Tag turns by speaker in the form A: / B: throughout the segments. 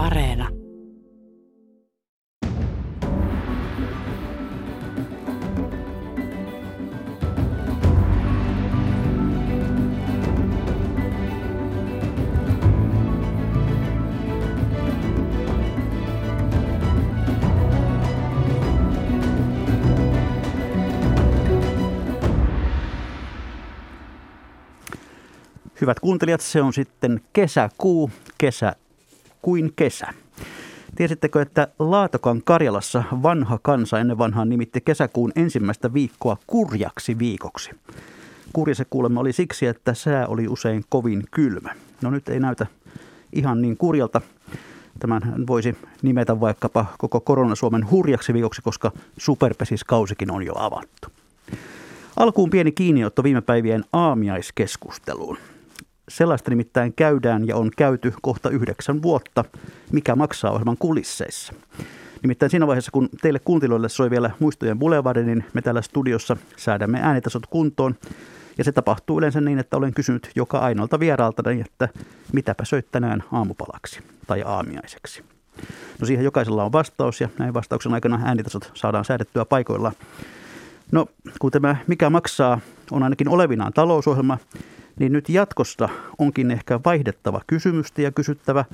A: Areena.
B: Hyvät kuuntelijat, se on sitten kesäkuu, kesä kuin kesä. Tiesittekö, että Laatokan Karjalassa vanha kansa ennen vanhaan nimitti kesäkuun ensimmäistä viikkoa kurjaksi viikoksi? Kurja se kuulemma oli siksi, että sää oli usein kovin kylmä. No nyt ei näytä ihan niin kurjalta. Tämän voisi nimetä vaikkapa koko korona Suomen hurjaksi viikoksi, koska superpesiskausikin on jo avattu. Alkuun pieni kiinniotto viime päivien aamiaiskeskusteluun. Sellaista nimittäin käydään ja on käyty kohta yhdeksän vuotta, mikä maksaa ohjelman kulisseissa. Nimittäin siinä vaiheessa, kun teille kuuntelijoille soi vielä muistojen Boulevard, niin me täällä studiossa säädämme äänitasot kuntoon. Ja se tapahtuu yleensä niin, että olen kysynyt joka ainoalta vieraalta, että mitäpä söit tänään aamupalaksi tai aamiaiseksi. No siihen jokaisella on vastaus ja näin vastauksen aikana äänitasot saadaan säädettyä paikoilla. No kun tämä Mikä maksaa on ainakin olevinaan talousohjelma, niin nyt jatkosta onkin ehkä vaihdettava kysymystä ja kysyttävä,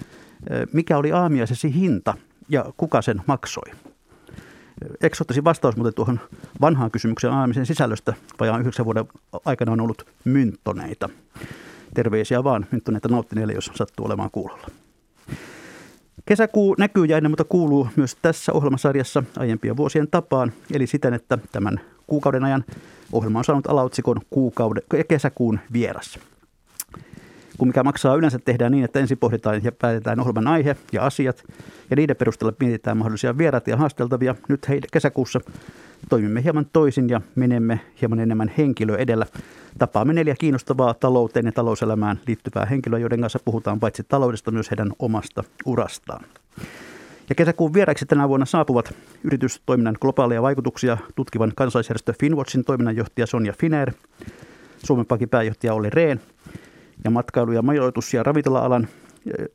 B: mikä oli aamiaisesi hinta ja kuka sen maksoi. Eksottaisin vastaus muuten tuohon vanhaan kysymykseen aamisen sisällöstä vajaan yhdeksän vuoden aikana on ollut mynttoneita. Terveisiä vaan mynttoneita nauttineille, jos sattuu olemaan kuulolla. Kesäkuu näkyy ja ennen muuta kuuluu myös tässä ohjelmasarjassa aiempien vuosien tapaan, eli siten, että tämän kuukauden ajan ohjelma on saanut alaotsikon kuukauden, kesäkuun vieras. Kun mikä maksaa yleensä tehdään niin, että ensin pohditaan ja päätetään ohjelman aihe ja asiat, ja niiden perusteella mietitään mahdollisia vieraita ja haasteltavia. Nyt hei, kesäkuussa toimimme hieman toisin ja menemme hieman enemmän henkilö edellä. Tapaamme neljä kiinnostavaa talouteen ja talouselämään liittyvää henkilöä, joiden kanssa puhutaan paitsi taloudesta myös heidän omasta urastaan. Ja kesäkuun vieraiksi tänä vuonna saapuvat yritystoiminnan globaaleja vaikutuksia tutkivan kansalaisjärjestö Finwatchin toiminnanjohtaja Sonja Finer, Suomen Pankin pääjohtaja Olli Rehn ja matkailu- ja majoitus- ja ravintola-alan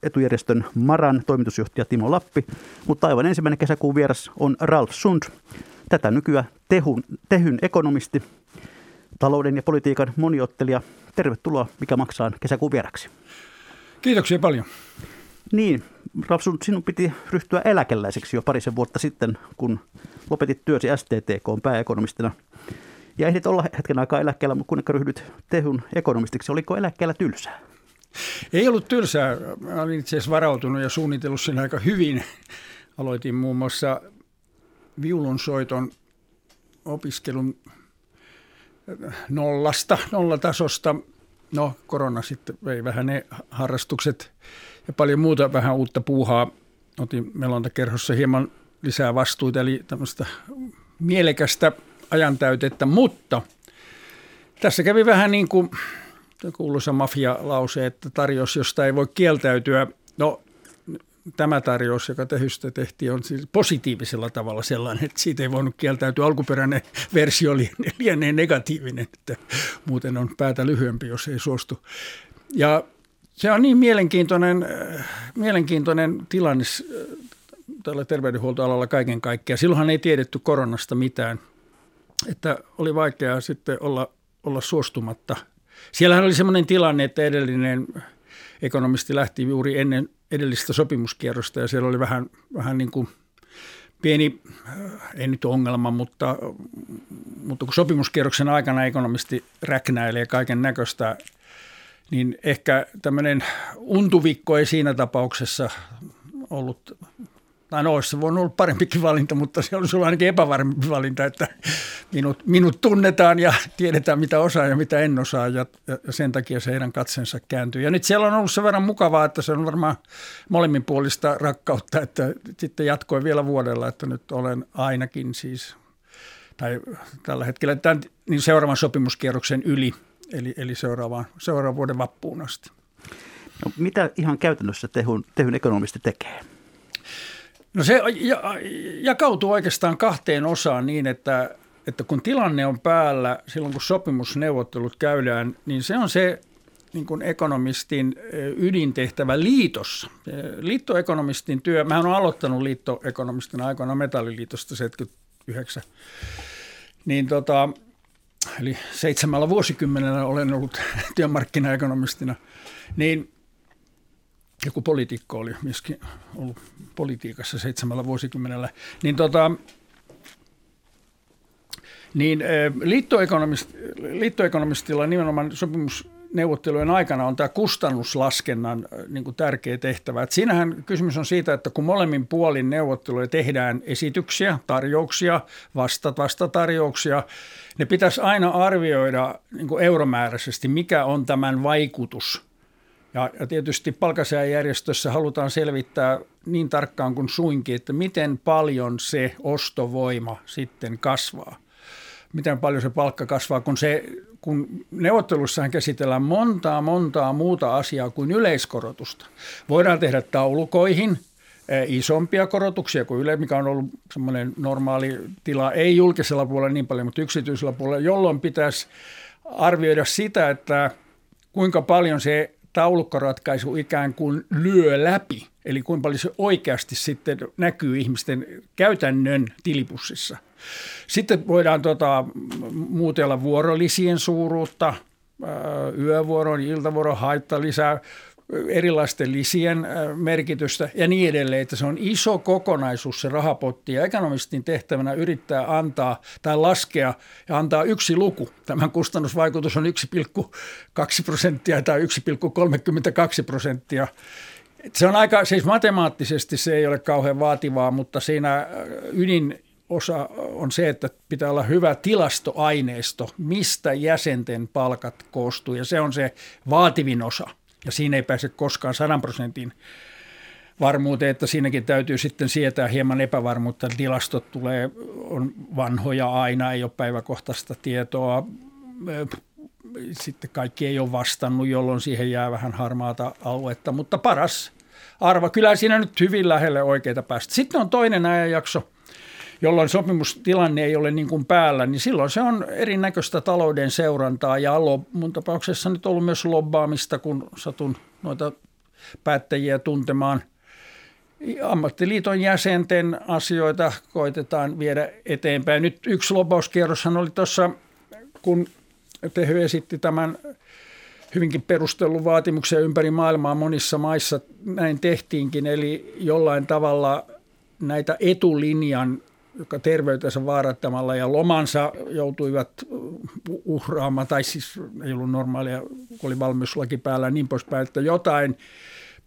B: etujärjestön Maran toimitusjohtaja Timo Lappi. Mutta aivan ensimmäinen kesäkuun vieras on Ralf Sund, tätä nykyään Tehun, Tehyn ekonomisti, talouden ja politiikan moniottelija. Tervetuloa, mikä maksaa kesäkuun vieraksi.
C: Kiitoksia paljon.
B: Niin, Rapsun, sinun piti ryhtyä eläkeläiseksi jo parisen vuotta sitten, kun lopetit työsi STTK pääekonomistina. Ja ehdit olla hetken aikaa eläkkeellä, mutta kun ryhdyt tehun ekonomistiksi, oliko eläkkeellä tylsää?
C: Ei ollut tylsää. Mä olin itse asiassa varautunut ja suunnitellut sen aika hyvin. Aloitin muun muassa viulunsoiton opiskelun nollasta, nollatasosta. No, korona sitten vei vähän ne harrastukset paljon muuta vähän uutta puuhaa. Otin melontakerhossa hieman lisää vastuuta, eli tämmöistä mielekästä ajantäytettä, mutta tässä kävi vähän niin kuin kuuluisa mafia-lause, että tarjous, josta ei voi kieltäytyä. No, tämä tarjous, joka tehystä tehtiin, on siis positiivisella tavalla sellainen, että siitä ei voinut kieltäytyä. Alkuperäinen versio lienee negatiivinen, että muuten on päätä lyhyempi, jos ei suostu. Ja se on niin mielenkiintoinen, äh, mielenkiintoinen tilanne äh, tällä terveydenhuoltoalalla kaiken kaikkiaan. Silloinhan ei tiedetty koronasta mitään, että oli vaikeaa sitten olla, olla suostumatta. Siellähän oli sellainen tilanne, että edellinen ekonomisti lähti juuri ennen edellistä sopimuskierrosta ja siellä oli vähän, vähän niin kuin pieni, äh, ei nyt ongelma, mutta, mutta kun sopimuskierroksen aikana ekonomisti räknäilee kaiken näköistä niin ehkä tämmöinen untuvikko ei siinä tapauksessa ollut, tai no olisi voinut olla parempikin valinta, mutta se olisi ollut ainakin epävarmempi valinta, että minut, minut tunnetaan ja tiedetään mitä osaa ja mitä en osaa ja, ja sen takia se heidän katsensa kääntyy. Ja nyt siellä on ollut sen verran mukavaa, että se on varmaan molemminpuolista rakkautta, että sitten jatkoi vielä vuodella, että nyt olen ainakin siis, tai tällä hetkellä tämän, niin seuraavan sopimuskierroksen yli – eli, eli seuraavaan, seuraavan vuoden vappuun asti.
B: No, mitä ihan käytännössä tehun, tehun ekonomisti tekee?
C: No se jakautuu oikeastaan kahteen osaan niin, että, että kun tilanne on päällä, silloin kun sopimusneuvottelut käydään, niin se on se niin kuin ekonomistin ydintehtävä liitossa. Liittoekonomistin työ, mä olen aloittanut liittoekonomistin aikoina metalliliitosta 79, niin tota, eli seitsemällä vuosikymmenellä olen ollut työmarkkinaekonomistina, niin joku poliitikko oli myöskin ollut politiikassa seitsemällä vuosikymmenellä, niin tota, niin liittoekonomist, liittoekonomistilla nimenomaan sopimusneuvottelujen aikana on tämä kustannuslaskennan niin kuin tärkeä tehtävä. Et siinähän kysymys on siitä, että kun molemmin puolin neuvotteluja tehdään esityksiä, tarjouksia, vastat, vastatarjouksia, ne pitäisi aina arvioida niin kuin euromääräisesti, mikä on tämän vaikutus – ja, ja tietysti palkansaajajärjestössä halutaan selvittää niin tarkkaan kuin suinkin, että miten paljon se ostovoima sitten kasvaa. Miten paljon se palkka kasvaa, kun, se, kun neuvottelussahan käsitellään montaa, montaa muuta asiaa kuin yleiskorotusta. Voidaan tehdä taulukoihin e, isompia korotuksia kuin yle, mikä on ollut semmoinen normaali tila, ei julkisella puolella niin paljon, mutta yksityisellä puolella, jolloin pitäisi arvioida sitä, että kuinka paljon se taulukkoratkaisu ikään kuin lyö läpi, eli kuinka paljon se oikeasti sitten näkyy ihmisten käytännön tilipussissa. Sitten voidaan tota, muutella vuorolisien suuruutta, yövuoron, iltavuoron haittalisää, erilaisten lisien merkitystä ja niin edelleen, että se on iso kokonaisuus se rahapotti ja ekonomistin tehtävänä yrittää antaa tai laskea ja antaa yksi luku. Tämän kustannusvaikutus on 1,2 prosenttia tai 1,32 prosenttia. Se on aika, siis matemaattisesti se ei ole kauhean vaativaa, mutta siinä ydin osa on se, että pitää olla hyvä tilastoaineisto, mistä jäsenten palkat koostuu ja se on se vaativin osa – ja siinä ei pääse koskaan sadan prosentin varmuuteen, että siinäkin täytyy sitten sietää hieman epävarmuutta. Tilastot tulee, on vanhoja aina, ei ole päiväkohtaista tietoa. Sitten kaikki ei ole vastannut, jolloin siihen jää vähän harmaata aluetta, mutta paras arva. Kyllä siinä nyt hyvin lähelle oikeita päästä. Sitten on toinen ajanjakso – jolloin sopimustilanne ei ole niin kuin päällä, niin silloin se on erinäköistä talouden seurantaa ja mun tapauksessa nyt ollut myös lobbaamista, kun satun noita päättäjiä tuntemaan. Ammattiliiton jäsenten asioita koitetaan viedä eteenpäin. Nyt yksi lobbauskierroshan oli tuossa, kun Tehy esitti tämän hyvinkin perustellun vaatimuksen ympäri maailmaa monissa maissa näin tehtiinkin, eli jollain tavalla näitä etulinjan joka terveytensä vaarattamalla ja lomansa joutuivat uhraamaan, tai siis ei ollut normaalia, kun oli valmiuslaki päällä ja niin poispäin, että jotain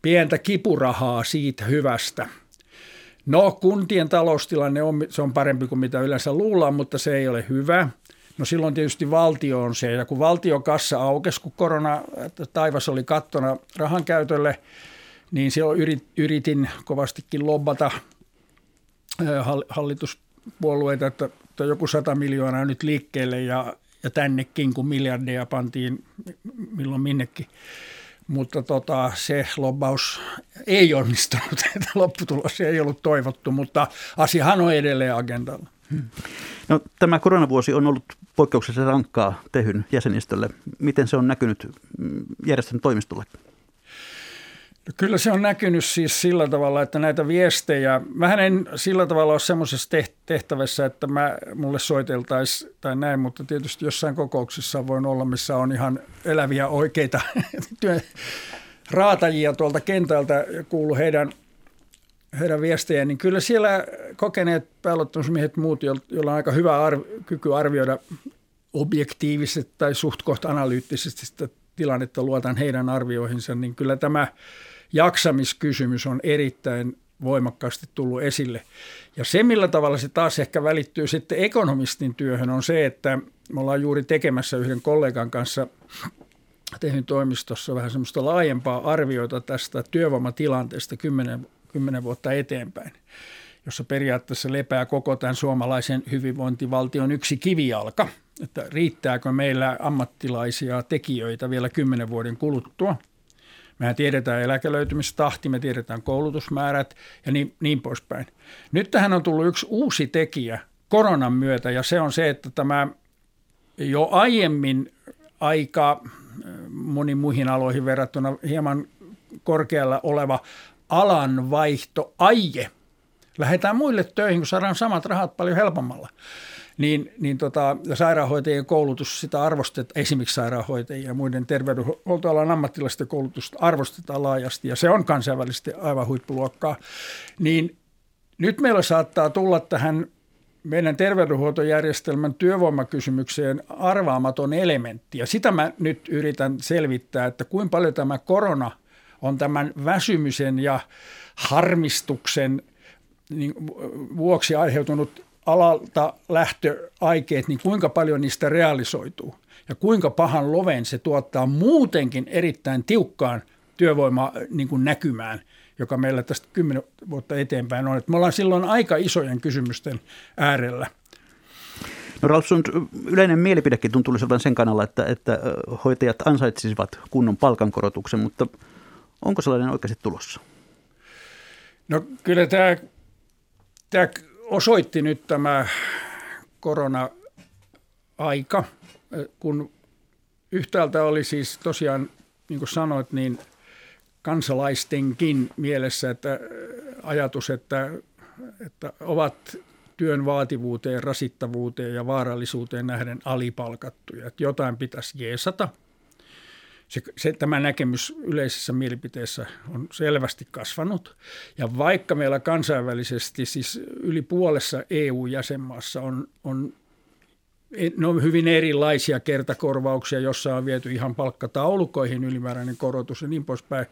C: pientä kipurahaa siitä hyvästä. No kuntien taloustilanne on, se on parempi kuin mitä yleensä luullaan, mutta se ei ole hyvä. No silloin tietysti valtio on se, ja kun valtion kassa aukesi, kun korona, taivas oli kattona rahan käytölle, niin silloin yritin kovastikin lobbata hallituspuolueita, että, että joku sata miljoonaa nyt liikkeelle ja, ja tännekin, kun miljardeja pantiin milloin minnekin. Mutta tota, se lobbaus ei onnistunut, että lopputulos ei ollut toivottu, mutta asiahan on edelleen agendalla. Hmm.
B: No, tämä koronavuosi on ollut poikkeuksellisen rankkaa tehyn jäsenistölle. Miten se on näkynyt mm, järjestön toimistolle?
C: No kyllä se on näkynyt siis sillä tavalla, että näitä viestejä, mä en sillä tavalla ole semmoisessa tehtävässä, että mä, mulle soiteltaisiin tai näin, mutta tietysti jossain kokouksessa voin olla, missä on ihan eläviä oikeita raatajia tuolta kentältä kuulu heidän, heidän viestejään, niin kyllä siellä kokeneet pääluottamusmiehet muut, joilla on aika hyvä arv, kyky arvioida objektiivisesti tai suht kohta analyyttisesti sitä tilannetta, luotan heidän arvioihinsa, niin kyllä tämä – jaksamiskysymys on erittäin voimakkaasti tullut esille. Ja se, millä tavalla se taas ehkä välittyy sitten ekonomistin työhön, on se, että me ollaan juuri tekemässä yhden kollegan kanssa tehnyt toimistossa vähän semmoista laajempaa arviota tästä työvoimatilanteesta kymmenen, kymmenen vuotta eteenpäin, jossa periaatteessa lepää koko tämän suomalaisen hyvinvointivaltion yksi kivijalka, että riittääkö meillä ammattilaisia tekijöitä vielä kymmenen vuoden kuluttua – Mehän tiedetään eläkelöitymistahti, me tiedetään koulutusmäärät ja niin, niin poispäin. Nyt tähän on tullut yksi uusi tekijä koronan myötä ja se on se, että tämä jo aiemmin aika moniin muihin aloihin verrattuna hieman korkealla oleva alanvaihtoaie. Lähdetään muille töihin, kun saadaan samat rahat paljon helpommalla. Niin, niin tota, sairaanhoitajien koulutus, sitä arvostetaan, esimerkiksi sairaanhoitajien ja muiden terveydenhuoltoalan ammattilaisten koulutusta arvostetaan laajasti, ja se on kansainvälisesti aivan huippuluokkaa. Niin nyt meillä saattaa tulla tähän meidän terveydenhuoltojärjestelmän työvoimakysymykseen arvaamaton elementti. Ja sitä mä nyt yritän selvittää, että kuinka paljon tämä korona on tämän väsymisen ja harmistuksen niin vuoksi aiheutunut alalta lähtöaikeet, niin kuinka paljon niistä realisoituu ja kuinka pahan loven se tuottaa muutenkin erittäin tiukkaan työvoima niin kuin näkymään – joka meillä tästä kymmenen vuotta eteenpäin on. Että me ollaan silloin aika isojen kysymysten äärellä.
B: No Ralf, sun yleinen mielipidekin tuntuu olevan sen kannalla, että, että hoitajat ansaitsisivat kunnon palkankorotuksen, mutta onko sellainen oikeasti tulossa?
C: No kyllä tämä, tämä osoitti nyt tämä korona-aika, kun yhtäältä oli siis tosiaan, niin kuin sanoit, niin – kansalaistenkin mielessä, että äh, ajatus, että, että ovat työn vaativuuteen, rasittavuuteen ja vaarallisuuteen nähden alipalkattuja. Että jotain pitäisi jeesata. Se, se, tämä näkemys yleisessä mielipiteessä on selvästi kasvanut. Ja vaikka meillä kansainvälisesti, siis yli puolessa EU-jäsenmaassa on, on ne on hyvin erilaisia kertakorvauksia, jossa on viety ihan palkkataulukoihin ylimääräinen korotus ja niin poispäin.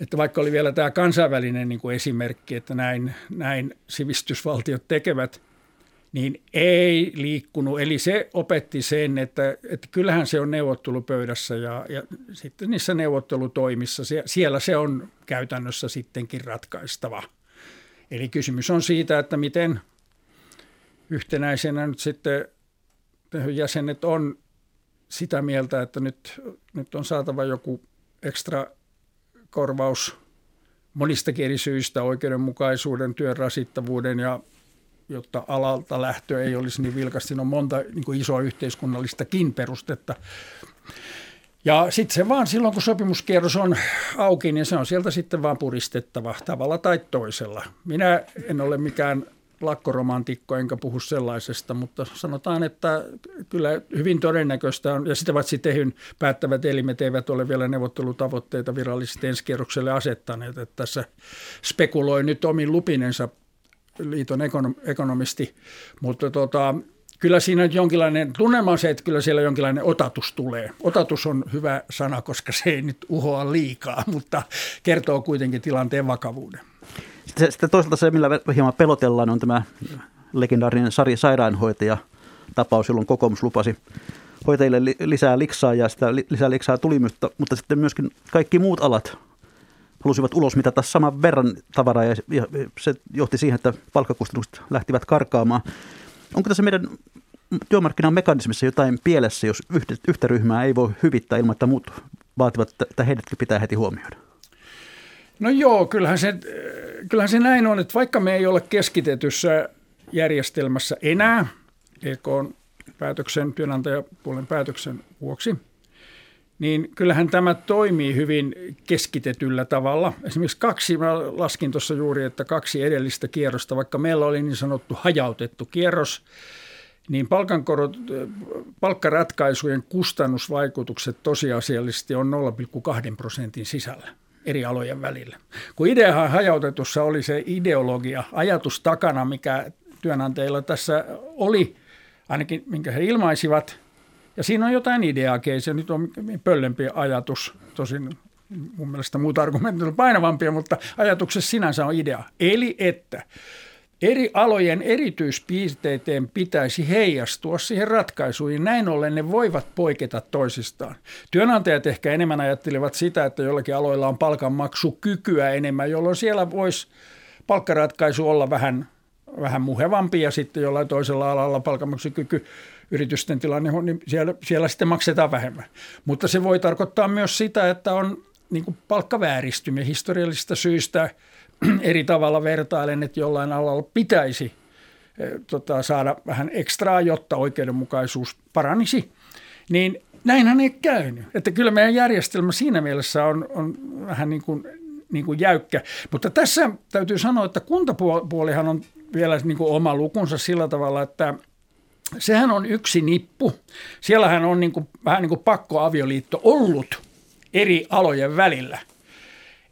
C: Että vaikka oli vielä tämä kansainvälinen niin kuin esimerkki, että näin, näin sivistysvaltiot tekevät, niin ei liikkunut. Eli se opetti sen, että, että kyllähän se on neuvottelupöydässä ja, ja sitten niissä neuvottelutoimissa, siellä se on käytännössä sittenkin ratkaistava. Eli kysymys on siitä, että miten yhtenäisenä nyt sitten jäsenet on sitä mieltä, että nyt, nyt on saatava joku ekstra korvaus monistakin eri syistä, oikeudenmukaisuuden, työn rasittavuuden ja jotta alalta lähtö ei olisi niin vilkasti. Siinä on monta niin isoa yhteiskunnallistakin perustetta. Ja sitten se vaan silloin, kun sopimuskierros on auki, niin se on sieltä sitten vaan puristettava tavalla tai toisella. Minä en ole mikään lakkoromantikko, enkä puhu sellaisesta, mutta sanotaan, että kyllä hyvin todennäköistä on, ja sitä paitsi tehyn päättävät elimet eivät ole vielä neuvottelutavoitteita virallisesti ensi asettaneet, että tässä spekuloi nyt omin lupinensa liiton ekonomisti, mutta tota, kyllä siinä jonkinlainen, tunnelma on se, että kyllä siellä jonkinlainen otatus tulee. Otatus on hyvä sana, koska se ei nyt uhoa liikaa, mutta kertoo kuitenkin tilanteen vakavuuden.
B: Sitten, sitten toisaalta se, millä hieman pelotellaan, on tämä legendaarinen Sari Sairaanhoitaja tapaus, jolloin kokoomus lupasi hoitajille lisää liksaa ja sitä lisää liksaa tuli, mutta, mutta sitten myöskin kaikki muut alat halusivat ulos mitata saman verran tavaraa ja, ja se johti siihen, että palkkakustannukset lähtivät karkaamaan. Onko tässä meidän työmarkkinan mekanismissa jotain pielessä, jos yhtä, yhtä ryhmää ei voi hyvittää ilman, että muut vaativat, että heidätkin pitää heti huomioida?
C: No joo, kyllähän se, kyllähän se näin on, että vaikka me ei ole keskitetyssä järjestelmässä enää EK päätöksen, työnantajapuolen päätöksen vuoksi, niin kyllähän tämä toimii hyvin keskitetyllä tavalla. Esimerkiksi kaksi, mä laskin tuossa juuri, että kaksi edellistä kierrosta, vaikka meillä oli niin sanottu hajautettu kierros, niin palkankorot, palkkaratkaisujen kustannusvaikutukset tosiasiallisesti on 0,2 prosentin sisällä eri alojen välillä. Kun ideahan hajautetussa oli se ideologia, ajatus takana, mikä työnantajilla tässä oli, ainakin minkä he ilmaisivat, ja siinä on jotain ideaakin, se nyt on pöllempi ajatus, tosin mun mielestä muut argumentit on painavampia, mutta ajatuksessa sinänsä on idea. Eli että eri alojen erityispiirteiden pitäisi heijastua siihen ratkaisuun, ja näin ollen ne voivat poiketa toisistaan. Työnantajat ehkä enemmän ajattelevat sitä, että jollakin aloilla on palkanmaksukykyä enemmän, jolloin siellä voisi palkkaratkaisu olla vähän, vähän muhevampi, ja sitten jollain toisella alalla palkanmaksukyky yritysten tilanne, niin siellä, siellä sitten maksetaan vähemmän. Mutta se voi tarkoittaa myös sitä, että on niin palkkavääristymiä historiallisista syistä – eri tavalla vertailen, että jollain alalla pitäisi eh, tota, saada vähän ekstraa, jotta oikeudenmukaisuus paranisi, niin näinhän ei käynyt. Että kyllä meidän järjestelmä siinä mielessä on, on vähän niin kuin, niin kuin jäykkä. Mutta tässä täytyy sanoa, että kuntapuolihan on vielä niin kuin oma lukunsa sillä tavalla, että sehän on yksi nippu. Siellähän on niin kuin, vähän niin kuin pakkoavioliitto ollut eri alojen välillä.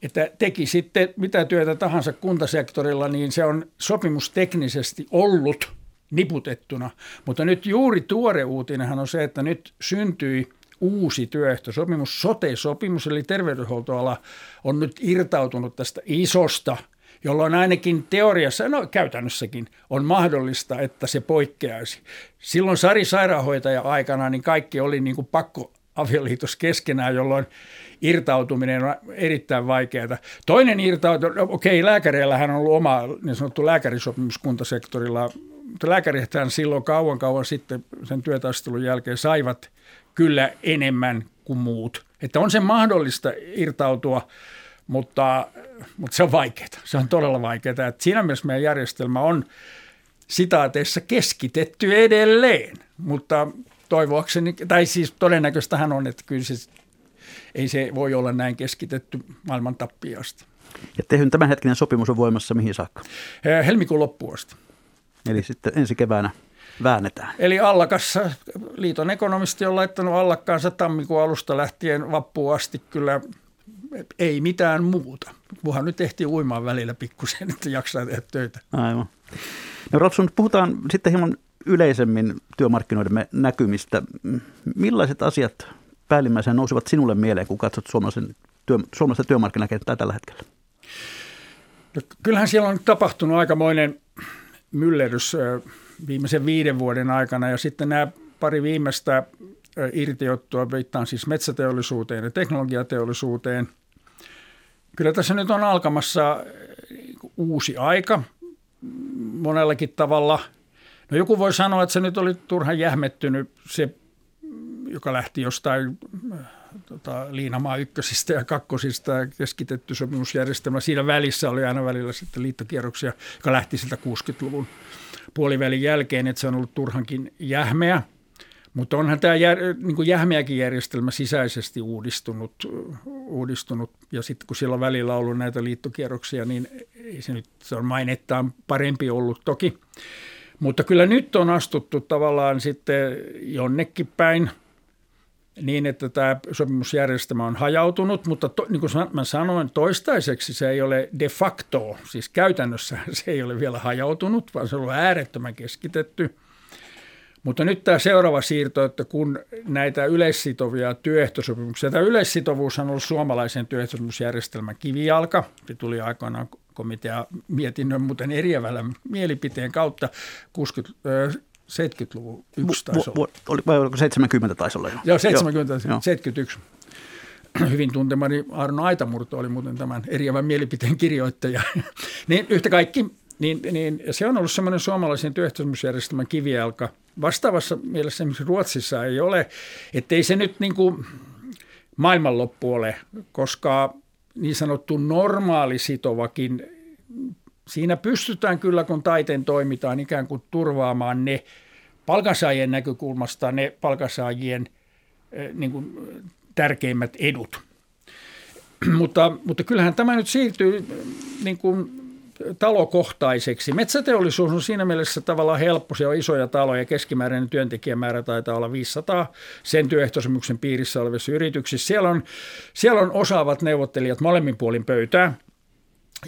C: Että teki sitten mitä työtä tahansa kuntasektorilla, niin se on sopimusteknisesti ollut niputettuna. Mutta nyt juuri tuore uutinenhan on se, että nyt syntyi uusi työehtosopimus, sote-sopimus, eli terveydenhuoltoala on nyt irtautunut tästä isosta, jolloin ainakin teoriassa, no käytännössäkin, on mahdollista, että se poikkeaisi. Silloin Sari sairaanhoitaja aikana niin kaikki oli niin kuin pakko avioliitos keskenään, jolloin irtautuminen on erittäin vaikeaa. Toinen irtautuminen, no, okei, lääkäreillähän on ollut oma niin sanottu lääkärisopimus kuntasektorilla, mutta lääkärithän silloin kauan kauan sitten sen työtaistelun jälkeen saivat kyllä enemmän kuin muut. Että on se mahdollista irtautua, mutta, mutta se on vaikeaa. Se on todella vaikeaa. Että siinä mielessä meidän järjestelmä on sitaateissa keskitetty edelleen, mutta toivoakseni, tai siis todennäköistähän on, että kyllä se, ei se voi olla näin keskitetty maailman tappiasta.
B: Ja tehyn tämänhetkinen sopimus on voimassa mihin saakka?
C: Helmikuun loppuun asti.
B: Eli sitten ensi keväänä väännetään.
C: Eli Allakassa, liiton ekonomisti on laittanut Allakkaansa tammikuun alusta lähtien vappuun asti kyllä ei mitään muuta. Kunhan nyt ehti uimaan välillä pikkusen, että jaksaa tehdä töitä.
B: Aivan. No Rapsun, puhutaan sitten hieman yleisemmin työmarkkinoidemme näkymistä. Millaiset asiat päällimmäisenä nousivat sinulle mieleen, kun katsot suomalaisen työ, suomalaista työmarkkinakenttää tällä hetkellä?
C: No, kyllähän siellä on tapahtunut aikamoinen myllerys viimeisen viiden vuoden aikana ja sitten nämä pari viimeistä irtiottua, viittaan siis metsäteollisuuteen ja teknologiateollisuuteen. Kyllä tässä nyt on alkamassa uusi aika monellakin tavalla. No joku voi sanoa, että se nyt oli turhan jähmettynyt se, joka lähti jostain tota, Liinamaa ykkösistä ja kakkosista ja keskitetty sopimusjärjestelmä. Siinä välissä oli aina välillä sitten liittokierroksia, joka lähti siltä 60-luvun puolivälin jälkeen, että se on ollut turhankin jähmeä. Mutta onhan tämä jär, niin kuin jähmeäkin järjestelmä sisäisesti uudistunut, uudistunut. ja sitten kun siellä on välillä ollut näitä liittokierroksia, niin ei se nyt se on mainettaan parempi ollut toki. Mutta kyllä nyt on astuttu tavallaan sitten jonnekin päin – niin, että tämä sopimusjärjestelmä on hajautunut, mutta to, niin kuin mä sanoin, toistaiseksi se ei ole de facto, siis käytännössä se ei ole vielä hajautunut, vaan se on ollut äärettömän keskitetty. Mutta nyt tämä seuraava siirto, että kun näitä yleissitovia työehtosopimuksia, tämä yleissitovuus on ollut suomalaisen työehtosopimusjärjestelmän kivijalka, se tuli aikoinaan komitea mietinnön muuten eriävällä mielipiteen kautta 60, 70-luvun yksi taisi
B: olla. Oli, vai oliko 70 taisi olla jo?
C: Joo, 70, Joo. 71. Hyvin tuntemani Arno Aitamurto oli muuten tämän eriävän mielipiteen kirjoittaja. niin yhtä kaikki, niin, niin se on ollut semmoinen suomalaisen työehtosopimusjärjestelmän kivijalka. Vastaavassa mielessä esimerkiksi Ruotsissa ei ole, ettei se nyt niin kuin maailmanloppu ole, koska niin sanottu normaali sitovakin siinä pystytään kyllä, kun taiteen toimitaan, ikään kuin turvaamaan ne palkansaajien näkökulmasta ne palkansaajien niin kuin, tärkeimmät edut. mutta, mutta kyllähän tämä nyt siirtyy niin kuin, talokohtaiseksi. Metsäteollisuus on siinä mielessä tavallaan helppo. Se on isoja taloja. Keskimääräinen työntekijämäärä taitaa olla 500 sen työehtosopimuksen piirissä olevissa yrityksissä. Siellä on, siellä on osaavat neuvottelijat molemmin puolin pöytää.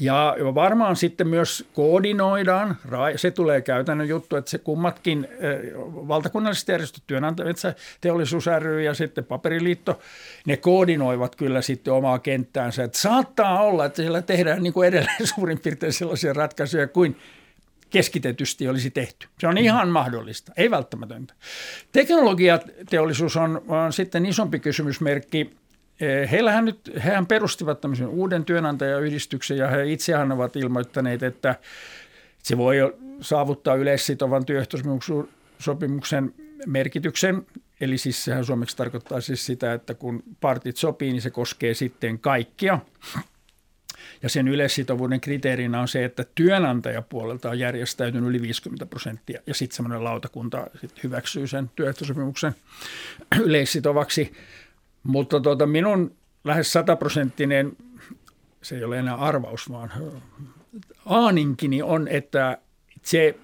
C: Ja varmaan sitten myös koordinoidaan, se tulee käytännön juttu, että se kummatkin valtakunnalliset järjestöt, työnantajat, teollisuus ry ja sitten paperiliitto, ne koordinoivat kyllä sitten omaa kenttäänsä. Että saattaa olla, että siellä tehdään niin kuin edelleen suurin piirtein sellaisia ratkaisuja kuin keskitetysti olisi tehty. Se on ihan mahdollista, ei välttämätöntä. Teknologiateollisuus on, on sitten isompi kysymysmerkki heillähän nyt, hehän perustivat tämmöisen uuden työnantajayhdistyksen ja he itsehän ovat ilmoittaneet, että se voi saavuttaa yleissitovan työehtosopimuksen merkityksen. Eli siis sehän suomeksi tarkoittaa siis sitä, että kun partit sopii, niin se koskee sitten kaikkia. Ja sen yleissitovuuden kriteerinä on se, että työnantajapuolelta on järjestäytynyt yli 50 prosenttia ja sitten semmoinen lautakunta sit hyväksyy sen työehtosopimuksen yleissitovaksi. Mutta tuota, minun lähes sataprosenttinen, se ei ole enää arvaus, vaan aaninkini on, että se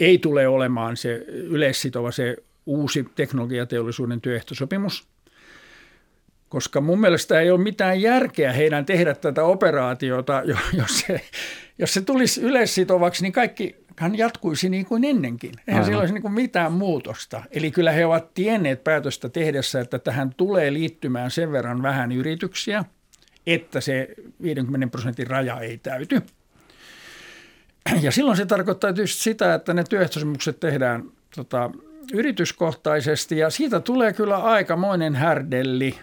C: ei tule olemaan se yleissitova, se uusi teknologiateollisuuden työehtosopimus, koska mun mielestä ei ole mitään järkeä heidän tehdä tätä operaatiota, jos se, jos se tulisi yleissitovaksi, niin kaikki hän jatkuisi niin kuin ennenkin. Eihän sillä olisi niin kuin mitään muutosta. Eli kyllä he ovat tienneet päätöstä tehdessä, että tähän tulee liittymään sen verran vähän yrityksiä, että se 50 prosentin raja ei täyty. Ja silloin se tarkoittaa tietysti sitä, että ne työehtosopimukset tehdään tota, yrityskohtaisesti ja siitä tulee kyllä aikamoinen härdelli,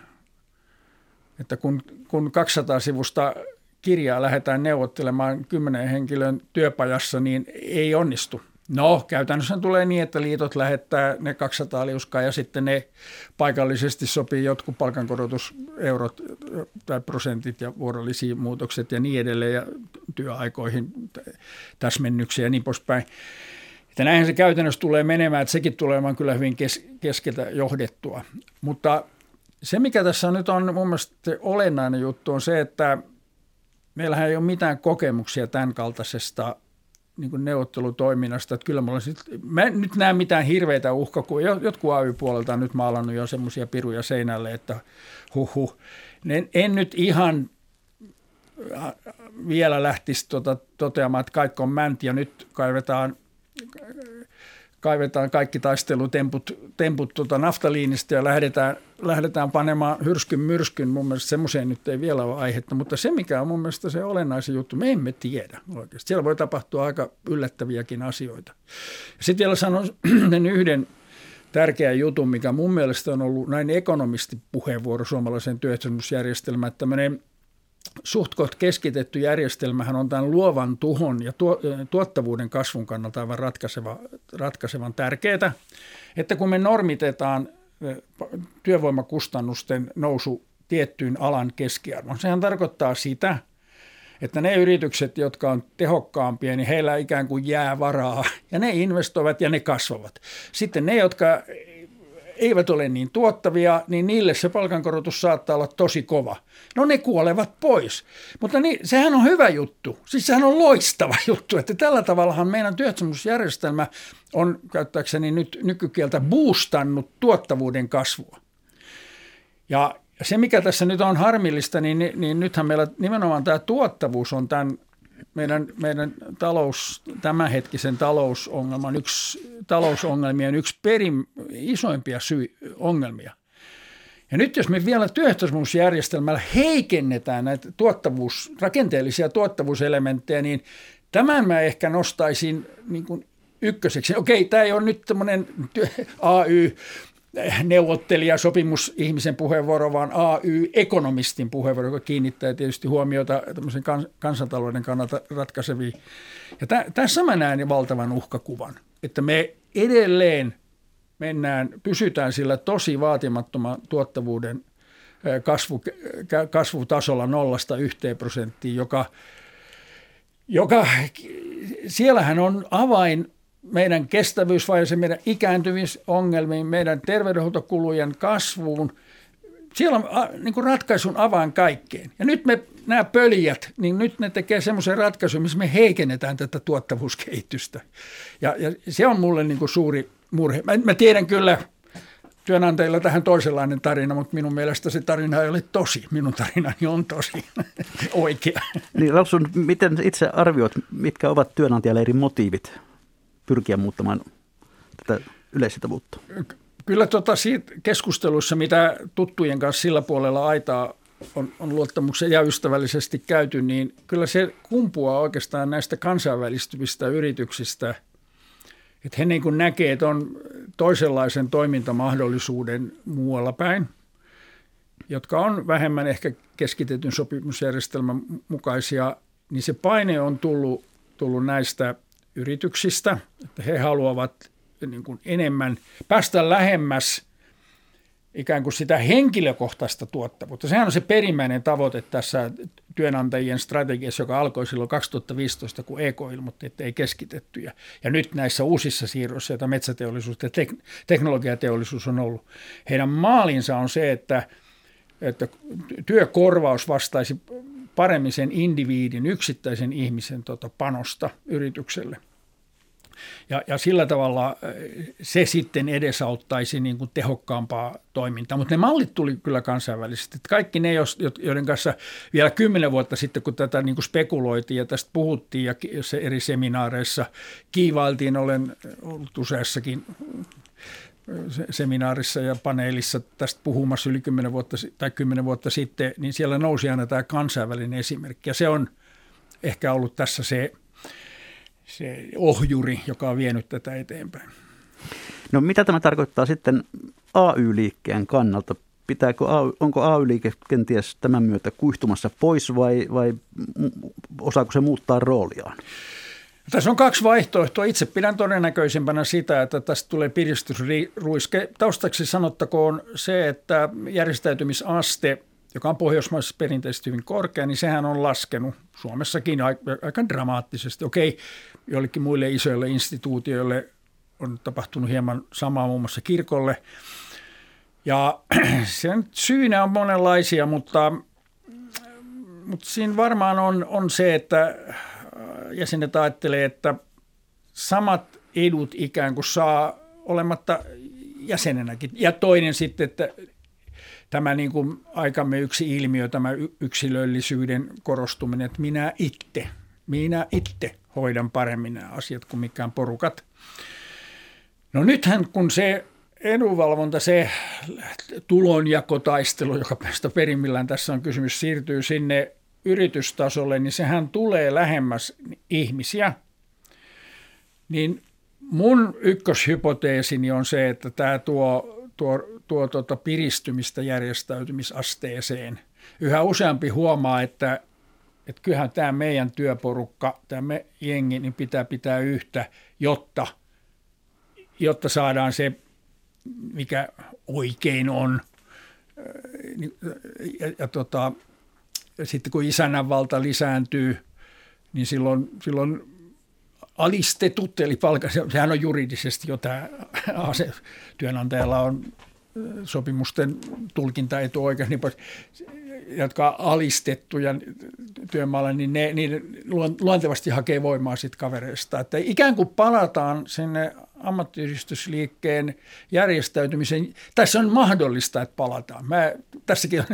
C: että kun, kun 200 sivusta kirjaa lähdetään neuvottelemaan kymmenen henkilön työpajassa, niin ei onnistu. No, käytännössä tulee niin, että liitot lähettää ne 200 liuskaa ja sitten ne paikallisesti sopii jotkut palkankorotuseurot tai prosentit ja vuorollisia muutokset ja niin edelleen ja työaikoihin täsmennyksiä ja niin poispäin. Että näinhän se käytännössä tulee menemään, että sekin tulee olemaan kyllä hyvin kes, keskeltä johdettua. Mutta se, mikä tässä nyt on mun mielestä olennainen juttu, on se, että meillähän ei ole mitään kokemuksia tämän kaltaisesta niin kuin neuvottelutoiminnasta. Että kyllä mulla sit, mä en nyt näe mitään hirveitä uhkakuvia. Jotkut AY-puolelta on nyt maalannut jo semmoisia piruja seinälle, että huhu. En, en nyt ihan äh, vielä lähtisi tota, toteamaan, että kaikki on mänti ja nyt kaivetaan kaivetaan kaikki taistelutemput temput tuota naftaliinista ja lähdetään, lähdetään panemaan hyrskyn myrskyn. Mun mielestä semmoiseen nyt ei vielä ole aihetta, mutta se mikä on mun mielestä se olennaisin juttu, me emme tiedä oikeasti. Siellä voi tapahtua aika yllättäviäkin asioita. Sitten vielä sanon yhden tärkeän jutun, mikä mun mielestä on ollut näin ekonomistipuheenvuoro suomalaisen työehtosopimusjärjestelmään, että tämmöinen – suht keskitetty järjestelmähän on tämän luovan tuhon ja tuottavuuden kasvun kannalta aivan ratkaiseva, ratkaisevan tärkeää, että kun me normitetaan työvoimakustannusten nousu tiettyyn alan keskiarvon, sehän tarkoittaa sitä, että ne yritykset, jotka on tehokkaampia, niin heillä ikään kuin jää varaa ja ne investoivat ja ne kasvavat. Sitten ne, jotka eivät ole niin tuottavia, niin niille se palkankorotus saattaa olla tosi kova. No ne kuolevat pois. Mutta niin, sehän on hyvä juttu. Siis sehän on loistava juttu, että tällä tavallahan meidän työttömyysjärjestelmä on, käyttääkseni nyt nykykieltä, boostannut tuottavuuden kasvua. Ja se, mikä tässä nyt on harmillista, niin, niin nythän meillä nimenomaan tämä tuottavuus on tämän meidän, meidän talous, tämänhetkisen talousongelman yksi, talousongelmien yksi perin, isoimpia syy, ongelmia. Ja nyt jos me vielä työehtosopimusjärjestelmällä heikennetään näitä tuottavuus, rakenteellisia tuottavuuselementtejä, niin tämän mä ehkä nostaisin niin kuin ykköseksi. Okei, tämä ei ole nyt tämmöinen AY neuvottelija, sopimusihmisen puheenvuoro, vaan AY-ekonomistin puheenvuoro, joka kiinnittää tietysti huomiota tämmöisen kansantalouden kannalta ratkaiseviin. Ja tä, tässä mä näen valtavan uhkakuvan, että me edelleen mennään, pysytään sillä tosi vaatimattoman tuottavuuden kasvu, kasvutasolla nollasta yhteen prosenttiin, joka, joka siellähän on avain meidän kestävyysvaiheeseen, meidän ikääntymisongelmiin, meidän terveydenhuoltokulujen kasvuun. Siellä on niin kuin ratkaisun avain kaikkeen. Ja nyt me, nämä pöljät, niin nyt ne tekee semmoisen ratkaisun, missä me heikennetään tätä tuottavuuskehitystä. Ja, ja se on mulle niin kuin suuri murhe. Mä, mä tiedän kyllä, työnantajilla tähän toisenlainen tarina, mutta minun mielestä se tarina ei ole tosi. Minun tarinani on tosi oikea.
B: Niin Lausun, miten itse arvioit, mitkä ovat työnantajalle eri motiivit pyrkiä muuttamaan tätä yleissitovuutta?
C: Kyllä tota siitä keskusteluissa, mitä tuttujen kanssa sillä puolella aitaa on, on luottamuksen ja ystävällisesti käyty, niin kyllä se kumpuaa oikeastaan näistä kansainvälistyvistä yrityksistä, että he niin kuin näkee, että on toisenlaisen toimintamahdollisuuden muualla päin, jotka on vähemmän ehkä keskitetyn sopimusjärjestelmän mukaisia, niin se paine on tullut, tullut näistä yrityksistä, että he haluavat niin kuin enemmän päästä lähemmäs ikään kuin sitä henkilökohtaista tuottavuutta. Sehän on se perimmäinen tavoite tässä työnantajien strategiassa, joka alkoi silloin 2015, kun EK ilmoitti, että ei keskitettyjä. Ja nyt näissä uusissa siirroissa, joita metsäteollisuus ja tek- teknologiateollisuus on ollut, heidän maalinsa on se, että, että työkorvaus vastaisi paremmin sen indiviidin, yksittäisen ihmisen tota, panosta yritykselle – ja, ja sillä tavalla äh, se sitten edesauttaisi niin kuin tehokkaampaa toimintaa. Mutta ne mallit tuli kyllä kansainvälisesti. Että kaikki ne, joiden kanssa vielä kymmenen vuotta sitten, kun tätä niin kuin spekuloitiin ja tästä puhuttiin ja eri seminaareissa kiivailtiin, olen ollut useassakin seminaarissa ja paneelissa tästä puhumassa yli 10 vuotta, tai 10 vuotta sitten, niin siellä nousi aina tämä kansainvälinen esimerkki. Ja se on ehkä ollut tässä se se ohjuri, joka on vienyt tätä eteenpäin.
B: No mitä tämä tarkoittaa sitten AY-liikkeen kannalta? Pitääkö, onko AY-liike kenties tämän myötä kuihtumassa pois vai, vai osaako se muuttaa rooliaan?
C: Tässä on kaksi vaihtoehtoa. Itse pidän todennäköisempänä sitä, että tästä tulee piristysruiske. Taustaksi sanottakoon se, että järjestäytymisaste – joka on Pohjoismaissa perinteisesti hyvin korkea, niin sehän on laskenut Suomessakin aika dramaattisesti. Okei, joillekin muille isoille instituutioille on tapahtunut hieman samaa muun muassa kirkolle. Ja sen syynä on monenlaisia, mutta, mutta siinä varmaan on, on se, että jäsenet ajattelee, että samat edut ikään kuin saa olematta jäsenenäkin. Ja toinen sitten, että tämä niin kuin aikamme yksi ilmiö, tämä yksilöllisyyden korostuminen, että minä itse, minä itse hoidan paremmin nämä asiat kuin mikään porukat. No nythän kun se edunvalvonta, se tulonjakotaistelu, joka perimmillään tässä on kysymys, siirtyy sinne yritystasolle, niin sehän tulee lähemmäs ihmisiä. Niin mun ykköshypoteesini on se, että tämä tuo, tuo tuo tuota piristymistä järjestäytymisasteeseen. Yhä useampi huomaa, että, että kyllähän tämä meidän työporukka, tämä me jengi, niin pitää pitää yhtä, jotta, jotta saadaan se, mikä oikein on. Ja, ja tota, sitten kun isännän valta lisääntyy, niin silloin, silloin alistetut, eli palkan, sehän on juridisesti jo tämä ase, työnantajalla on sopimusten tulkintaetuoikeus, niin pois, jotka alistettuja työmaalla, niin ne, niin luontevasti hakee voimaa sitten kavereista. Että ikään kuin palataan sinne ammattiyhdistysliikkeen järjestäytymisen. Tässä on mahdollista, että palataan. Mä, tässäkin on,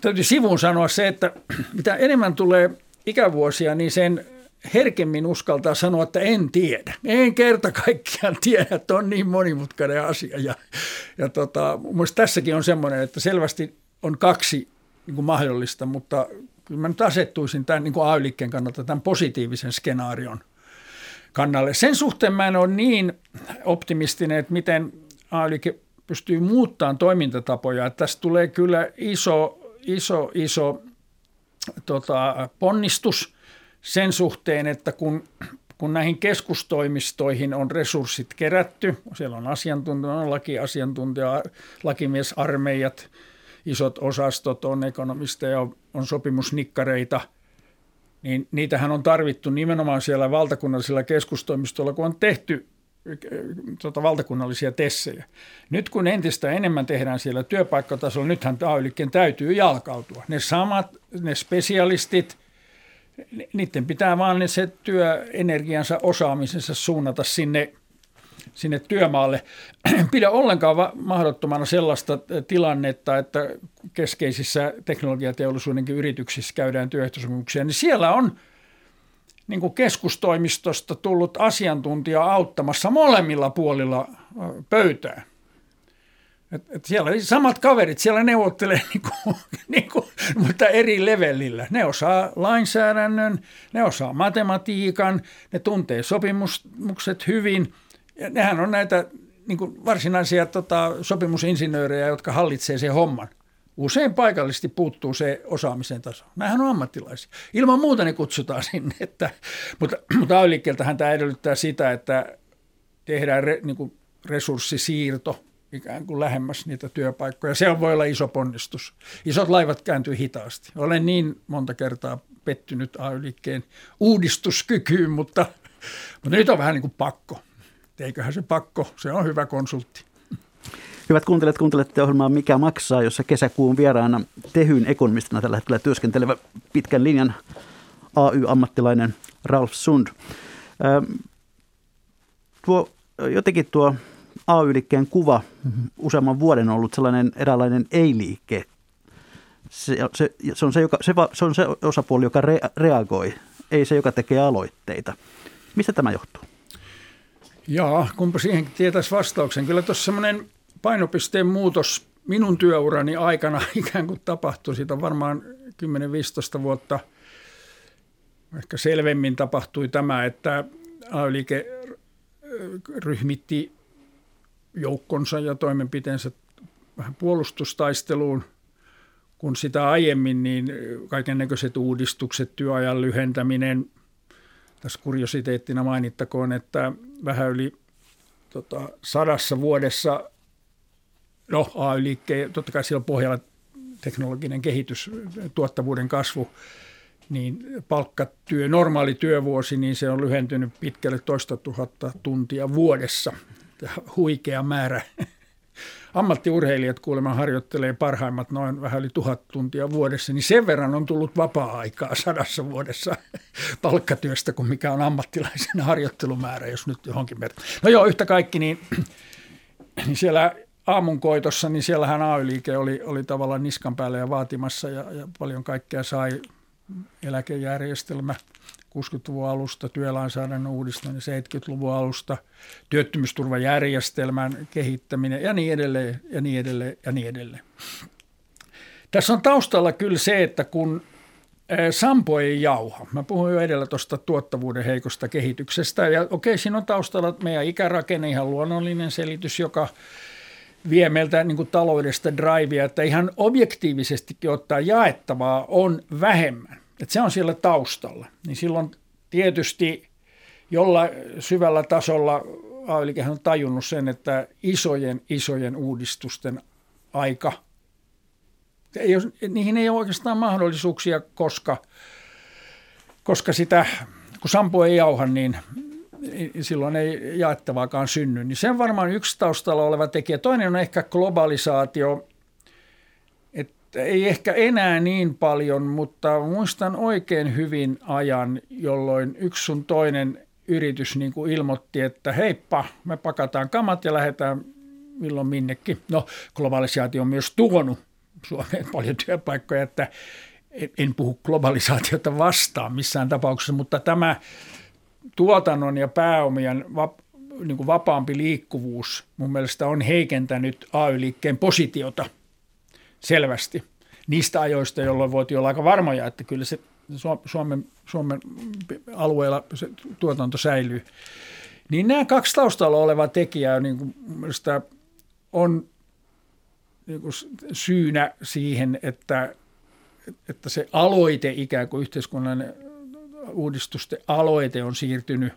C: täytyy sivuun sanoa se, että mitä enemmän tulee ikävuosia, niin sen herkemmin uskaltaa sanoa, että en tiedä. En kerta kaikkiaan tiedä, että on niin monimutkainen asia. Ja, ja tota, tässäkin on semmoinen, että selvästi on kaksi niin kuin mahdollista, mutta kyllä mä nyt asettuisin tämän niin kuin kannalta tämän positiivisen skenaarion kannalle. Sen suhteen mä en ole niin optimistinen, että miten ay pystyy muuttamaan toimintatapoja. Että tästä tulee kyllä iso, iso, iso tota, ponnistus – sen suhteen, että kun, kun näihin keskustoimistoihin on resurssit kerätty, siellä on asiantuntija, on lakiasiantuntija, lakimiesarmeijat, isot osastot, on ekonomisteja, on sopimusnikkareita, niin niitähän on tarvittu nimenomaan siellä valtakunnallisilla keskustoimistoilla, kun on tehty tota, valtakunnallisia tessejä. Nyt kun entistä enemmän tehdään siellä työpaikkatasolla, nythän ay täytyy jalkautua. Ne samat, ne spesialistit – niiden pitää vaan se työenergiansa osaamisensa suunnata sinne, sinne työmaalle. Pidä ollenkaan mahdottomana sellaista tilannetta, että keskeisissä teknologiateollisuudenkin yrityksissä käydään työehtosopimuksia, niin siellä on niin kuin keskustoimistosta tullut asiantuntija auttamassa molemmilla puolilla pöytää. Et, et siellä samat kaverit siellä neuvottelee, niinku, niinku, mutta eri levelillä. Ne osaa lainsäädännön, ne osaa matematiikan, ne tuntee sopimukset hyvin. Ja nehän on näitä niinku, varsinaisia tota, sopimusinsinöörejä, jotka hallitsee sen homman. Usein paikallisesti puuttuu se osaamisen taso. Nämähän on ammattilaisia. Ilman muuta ne kutsutaan sinne. Että, mutta mutta ay tämä edellyttää sitä, että tehdään re, niin kuin resurssisiirto – ikään kuin lähemmäs niitä työpaikkoja. Se voi olla iso ponnistus. Isot laivat kääntyy hitaasti. Olen niin monta kertaa pettynyt AY-liikkeen uudistuskykyyn, mutta, mutta nyt on vähän niin kuin pakko. Eiköhän se pakko, se on hyvä konsultti.
B: Hyvät kuuntelijat, kuuntelette ohjelmaa Mikä maksaa, jossa kesäkuun vieraana Tehyn ekonomistina tällä hetkellä työskentelevä pitkän linjan AY-ammattilainen Ralf Sund. Tuo, jotenkin tuo AY-liikkeen kuva useamman vuoden on ollut sellainen eräänlainen ei-liike. Se, se, se, on se, joka, se, se on se osapuoli, joka re, reagoi, ei se, joka tekee aloitteita. Mistä tämä johtuu?
C: Jaa, kumpa siihen tietäisi vastauksen. Kyllä tuossa semmoinen painopisteen muutos minun työurani aikana ikään kuin tapahtui. Siitä on varmaan 10-15 vuotta ehkä selvemmin tapahtui tämä, että AY-liike ryhmitti joukkonsa ja toimenpiteensä vähän puolustustaisteluun, kun sitä aiemmin, niin kaiken näköiset uudistukset, työajan lyhentäminen, tässä kuriositeettina mainittakoon, että vähän yli tota, sadassa vuodessa, no AY-liikkeen, totta kai siellä on pohjalla teknologinen kehitys, tuottavuuden kasvu, niin palkkatyö, normaali työvuosi, niin se on lyhentynyt pitkälle toista tuhatta tuntia vuodessa. Huikea määrä. Ammattiurheilijat kuulemma harjoittelee parhaimmat noin vähän yli tuhat tuntia vuodessa, niin sen verran on tullut vapaa-aikaa sadassa vuodessa palkkatyöstä kuin mikä on ammattilaisen harjoittelumäärä, jos nyt johonkin verran. No joo, yhtä kaikki, niin, niin siellä aamunkoitossa, niin siellähän AY-liike oli, oli tavallaan niskan päällä ja vaatimassa ja, ja paljon kaikkea sai eläkejärjestelmä 60-luvun alusta, työlainsäädännön uudistaminen 70-luvun alusta, työttömyysturvajärjestelmän kehittäminen ja niin edelleen ja niin edelleen ja niin edelleen. Tässä on taustalla kyllä se, että kun Sampo ei jauha. Mä puhuin jo edellä tuosta tuottavuuden heikosta kehityksestä. Ja okei, siinä on taustalla meidän ikärakenne, ihan luonnollinen selitys, joka vie meiltä niin kuin taloudesta drivea, että ihan objektiivisestikin ottaa jaettavaa on vähemmän. Että se on siellä taustalla. Niin silloin tietysti jolla syvällä tasolla ay on tajunnut sen, että isojen, isojen uudistusten aika, ei ole, niihin ei ole oikeastaan mahdollisuuksia, koska, koska sitä, kun Sampo ei jauha, niin silloin ei jaettavaakaan synny. Niin se on varmaan yksi taustalla oleva tekijä. Toinen on ehkä globalisaatio, että ei ehkä enää niin paljon, mutta muistan oikein hyvin ajan, jolloin yksi sun toinen yritys niin kuin ilmoitti, että heippa, me pakataan kamat ja lähdetään milloin minnekin. No, globalisaatio on myös tuonut Suomeen paljon työpaikkoja, että en puhu globalisaatiota vastaan missään tapauksessa, mutta tämä tuotannon ja pääomien vap, niin kuin vapaampi liikkuvuus mun mielestä on heikentänyt AY-liikkeen positiota selvästi niistä ajoista, jolloin voitiin olla aika varmoja, että kyllä se Suomen, Suomen alueella se tuotanto säilyy. Niin nämä kaksi taustalla olevaa tekijää niin kuin on niin kuin syynä siihen, että, että se aloite ikään kuin yhteiskunnallinen uudistusten aloite on siirtynyt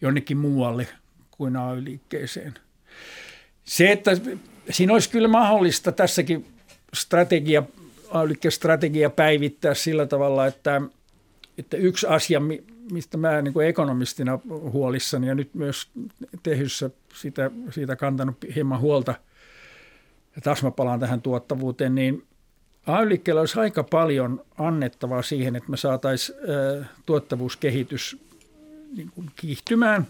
C: jonnekin muualle kuin AY-liikkeeseen. Se, että siinä olisi kyllä mahdollista tässäkin strategia, strategia päivittää sillä tavalla, että, että yksi asia, mistä mä niin kuin ekonomistina huolissani ja nyt myös tehyssä sitä, siitä kantanut hieman huolta, ja taas mä palaan tähän tuottavuuteen, niin ay olisi aika paljon annettavaa siihen, että me saataisiin tuottavuuskehitys niin kuin kiihtymään.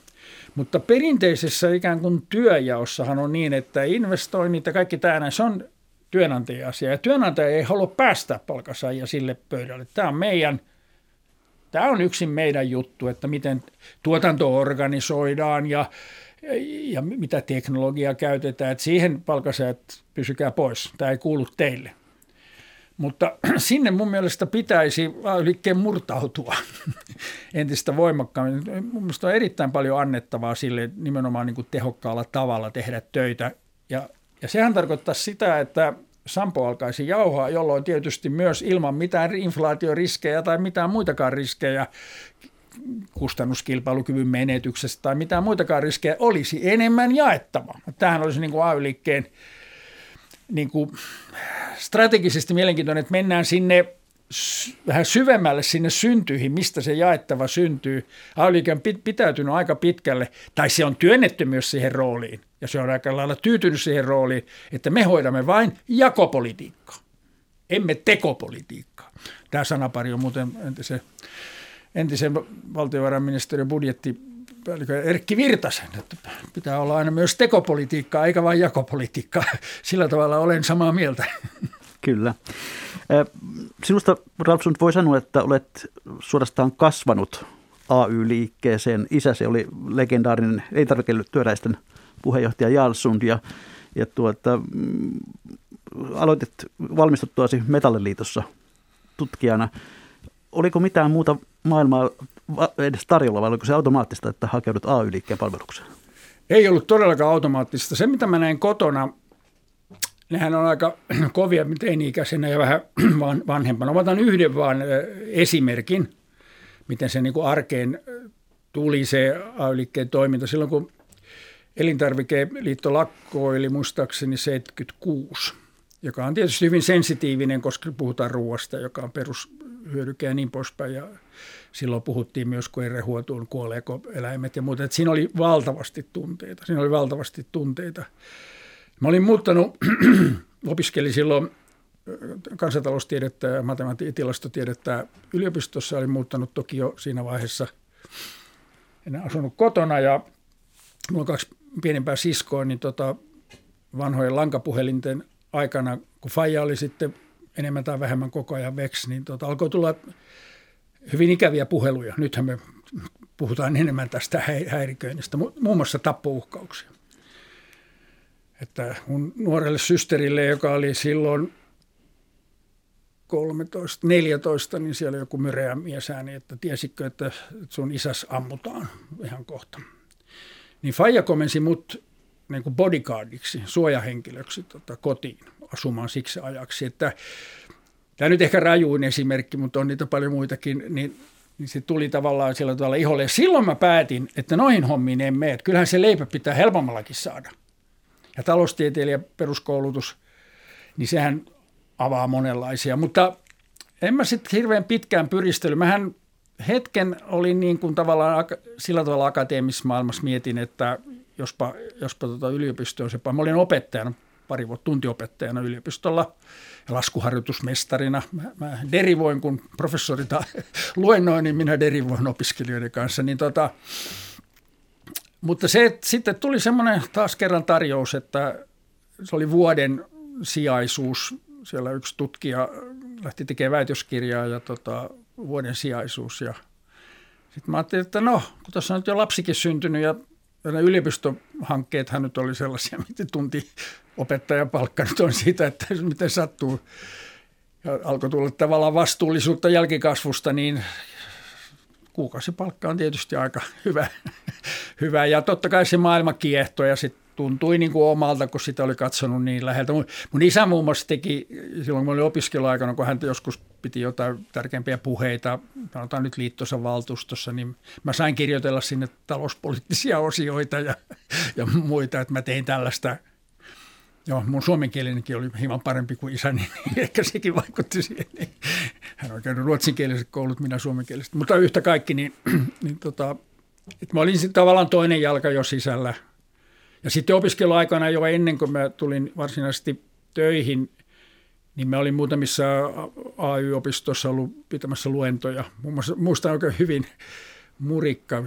C: Mutta perinteisessä ikään kuin työjaossahan on niin, että investoinnit ja kaikki tämä se on työnantajan asia. Ja työnantaja ei halua päästä palkansaajia sille pöydälle. Tämä on meidän, tämä on yksin meidän juttu, että miten tuotanto organisoidaan ja, ja mitä teknologiaa käytetään. Että siihen palkansaajat pysykää pois. Tämä ei kuulu teille. Mutta sinne mun mielestä pitäisi liikkeen murtautua entistä voimakkaammin. Mielestä on erittäin paljon annettavaa sille nimenomaan niin kuin tehokkaalla tavalla tehdä töitä. Ja, ja sehän tarkoittaa sitä, että Sampo alkaisi jauhaa, jolloin tietysti myös ilman mitään inflaatioriskejä tai mitään muitakaan riskejä kustannuskilpailukyvyn menetyksestä tai mitään muitakaan riskejä, olisi enemmän jaettava. Tämähän olisi niin kuin AY-liikkeen niin kuin strategisesti mielenkiintoinen, että mennään sinne vähän syvemmälle sinne syntyihin, mistä se jaettava syntyy. ay on pitäytynyt aika pitkälle, tai se on työnnetty myös siihen rooliin, ja se on aika lailla tyytynyt siihen rooliin, että me hoidamme vain jakopolitiikkaa, emme tekopolitiikkaa. Tämä sanapari on muuten entisen, entisen valtiovarainministeriön budjetti Erkki Virtasen, että pitää olla aina myös tekopolitiikkaa eikä vain jakopolitiikkaa. Sillä tavalla olen samaa mieltä.
B: Kyllä. Sinusta, Ralfsund, voi sanoa, että olet suorastaan kasvanut AY-liikkeeseen. Isäsi oli legendaarinen ei-tarviketyöläisten puheenjohtaja Jarlsund ja, ja tuota, mm, aloitit valmistuttuasi Metalliliitossa tutkijana. Oliko mitään muuta maailmaa edes tarjolla vai oliko se automaattista, että hakeudut AY-liikkeen palvelukseen?
C: Ei ollut todellakaan automaattista. Se, mitä mä näin kotona, nehän on aika kovia teini-ikäisenä ja vähän vanhempana. Mä otan yhden vaan esimerkin, miten se niin kuin arkeen tuli se AY-liikkeen toiminta. Silloin kun Elintarvikeliitto lakkoili muistaakseni 76, joka on tietysti hyvin sensitiivinen, koska puhutaan ruoasta, joka on perushyödyke ja niin poispäin. Ja silloin puhuttiin myös, kun ei rehuotuun kuoleeko eläimet ja muuta. Että siinä oli valtavasti tunteita. Siinä oli valtavasti tunteita. Mä olin muuttanut, opiskelin silloin kansantaloustiedettä ja matematiikka- yliopistossa. Olin muuttanut toki jo siinä vaiheessa, en asunut kotona ja mulla on kaksi pienempää siskoa, niin tota, vanhojen lankapuhelinten aikana, kun Faija oli sitten enemmän tai vähemmän koko ajan veksi, niin tota, alkoi tulla hyvin ikäviä puheluja. Nythän me puhutaan enemmän tästä häiriköinnistä, muun muassa tappouhkauksia että mun nuorelle systerille, joka oli silloin 13, 14, niin siellä joku myreä miesääni, että tiesitkö, että sun isäs ammutaan ihan kohta. Niin Faija komensi mut niin kuin bodyguardiksi, suojahenkilöksi tota, kotiin asumaan siksi ajaksi. Että, tämä nyt ehkä rajuin esimerkki, mutta on niitä paljon muitakin, niin, niin se tuli tavallaan sillä tavalla iholle. Ja silloin mä päätin, että noihin hommiin en mene. Kyllähän se leipä pitää helpommallakin saada – ja taloustieteilijä peruskoulutus, niin sehän avaa monenlaisia. Mutta en mä sitten hirveän pitkään pyristely. Mähän hetken olin niin kuin tavallaan sillä tavalla akateemisessa maailmassa mietin, että jospa, jospa tota yliopisto on se. Mä olin opettajana, pari vuotta tuntiopettajana yliopistolla ja laskuharjoitusmestarina. Mä, mä derivoin, kun professori luennoin, niin minä derivoin opiskelijoiden kanssa. Niin tota, mutta se, sitten tuli semmoinen taas kerran tarjous, että se oli vuoden sijaisuus. Siellä yksi tutkija lähti tekemään väitöskirjaa ja tota, vuoden sijaisuus. Ja sitten mä ajattelin, että no, kun tuossa on nyt jo lapsikin syntynyt ja ne yliopistohankkeethan nyt oli sellaisia, miten tunti opettajan palkka nyt on siitä, että miten sattuu. Ja alkoi tulla tavallaan vastuullisuutta jälkikasvusta, niin kuukausipalkka on tietysti aika hyvä, hyvä. Ja totta kai se maailma kiehtoi ja sitten tuntui niin kuin omalta, kun sitä oli katsonut niin läheltä. Mun, mun isä muun muassa teki, silloin kun oli opiskeluaikana, kun hän joskus piti jotain tärkeimpiä puheita, sanotaan nyt liittossa valtuustossa, niin mä sain kirjoitella sinne talouspoliittisia osioita ja, ja muita, että mä tein tällaista – Joo, mun suomenkielinenkin oli hieman parempi kuin isäni, niin ehkä sekin vaikutti siihen. Hän on käynyt ruotsinkieliset koulut, minä suomenkieliset. Mutta yhtä kaikki, niin, niin tota, että mä olin tavallaan toinen jalka jo sisällä. Ja sitten opiskeluaikana jo ennen kuin mä tulin varsinaisesti töihin, niin mä olin muutamissa AY-opistossa ollut pitämässä luentoja. Muistan oikein hyvin Murikka,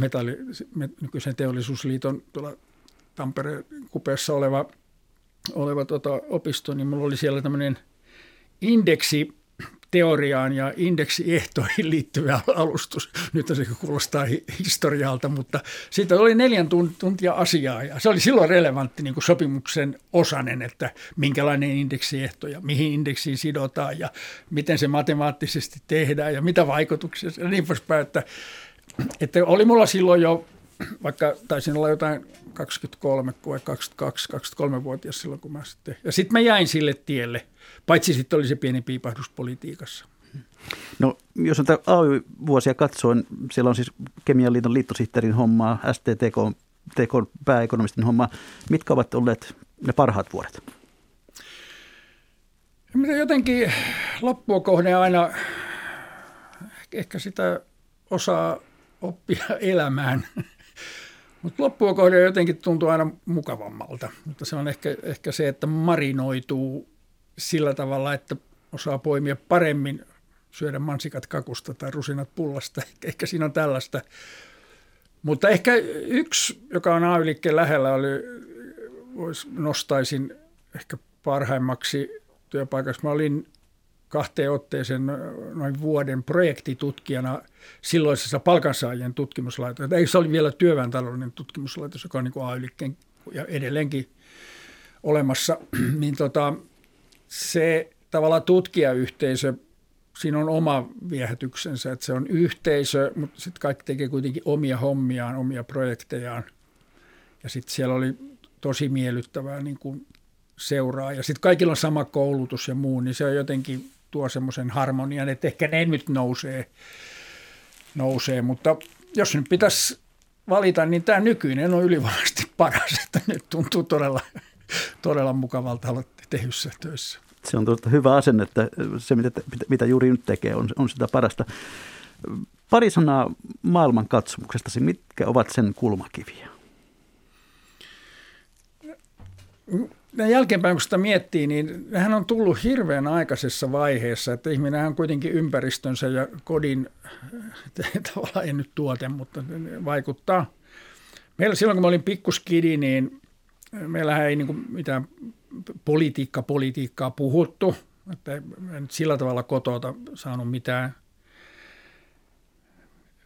C: metalli, nykyisen teollisuusliiton tuolla Tampereen kupeessa oleva – oleva tota, opisto, niin mulla oli siellä tämmöinen indeksi teoriaan ja indeksiehtoihin liittyvä alustus. Nyt se kuulostaa historialta, mutta siitä oli neljän tuntia asiaa ja se oli silloin relevantti niin kuin sopimuksen osanen, että minkälainen indeksiehto ja mihin indeksiin sidotaan ja miten se matemaattisesti tehdään ja mitä vaikutuksia ja niin poispäin. Että, että oli mulla silloin jo vaikka taisin olla jotain 23 vai 22, 23-vuotias silloin, kun mä sitten. Ja sitten mä jäin sille tielle, paitsi sitten oli se pieni piipahdus politiikassa.
B: No, jos näitä AY-vuosia katsoo, niin siellä on siis Kemian liiton liittosihteerin hommaa, STTK TK pääekonomistin hommaa. Mitkä ovat olleet ne parhaat vuodet?
C: Mitä jotenkin loppua kohden aina ehkä sitä osaa oppia elämään. Mutta loppua kohden jotenkin tuntuu aina mukavammalta. Mutta se on ehkä, ehkä se, että marinoituu sillä tavalla, että osaa poimia paremmin syödä mansikat kakusta tai rusinat pullasta. Ehkä siinä on tällaista. Mutta ehkä yksi, joka on AY-liikkeen lähellä, oli, vois, nostaisin ehkä parhaimmaksi työpaikaksi. Mä olin kahteen otteeseen noin vuoden projektitutkijana silloisessa palkansaajien tutkimuslaitoksessa. Ei se oli vielä työväentalouden tutkimuslaitos, joka on niin AY-liikkeen ja edelleenkin olemassa. niin tota, se tavallaan tutkijayhteisö, siinä on oma viehätyksensä, että se on yhteisö, mutta sitten kaikki tekee kuitenkin omia hommiaan, omia projektejaan. Ja sitten siellä oli tosi miellyttävää niin kuin seuraa. Ja sitten kaikilla on sama koulutus ja muu, niin se on jotenkin tuo semmoisen harmonian, että ehkä ne nyt nousee, nousee. Mutta jos nyt pitäisi valita, niin tämä nykyinen on ylivoimaisesti paras, että nyt tuntuu todella, todella mukavalta olla tehyssä töissä.
B: Se on tuota hyvä asenne, että se mitä, mitä juuri nyt tekee on, on sitä parasta. Pari sanaa maailman katsomuksestasi. Mitkä ovat sen kulmakiviä?
C: Näin jälkeenpäin, kun sitä miettii, niin hän on tullut hirveän aikaisessa vaiheessa, että ihminen on kuitenkin ympäristönsä ja kodin, tavallaan ei nyt tuote, mutta vaikuttaa. Meillä silloin, kun mä olin pikkuskidi, niin meillähän ei niin mitään politiikka, politiikkaa puhuttu, että en sillä tavalla kotota saanut mitään –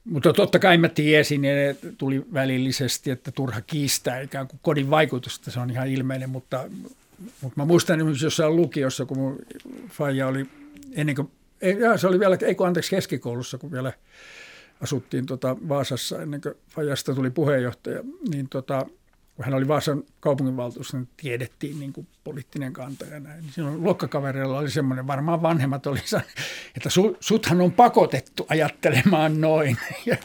C: mutta totta kai mä tiesin, ne tuli välillisesti, että turha kiistää ikään kuin kodin vaikutusta, se on ihan ilmeinen, mutta, mutta mä muistan esimerkiksi jossain lukiossa, kun mun faija oli ennen kuin, ei, se oli vielä, ei kun anteeksi keskikoulussa, kun vielä asuttiin tota Vaasassa ennen kuin Fajasta tuli puheenjohtaja, niin tota, kun hän oli Vaasan kaupunginvaltuus, niin tiedettiin niin kuin poliittinen kanta ja näin. Niin silloin luokkakavereilla oli semmoinen, varmaan vanhemmat oli että su, suthan on pakotettu ajattelemaan noin. Ja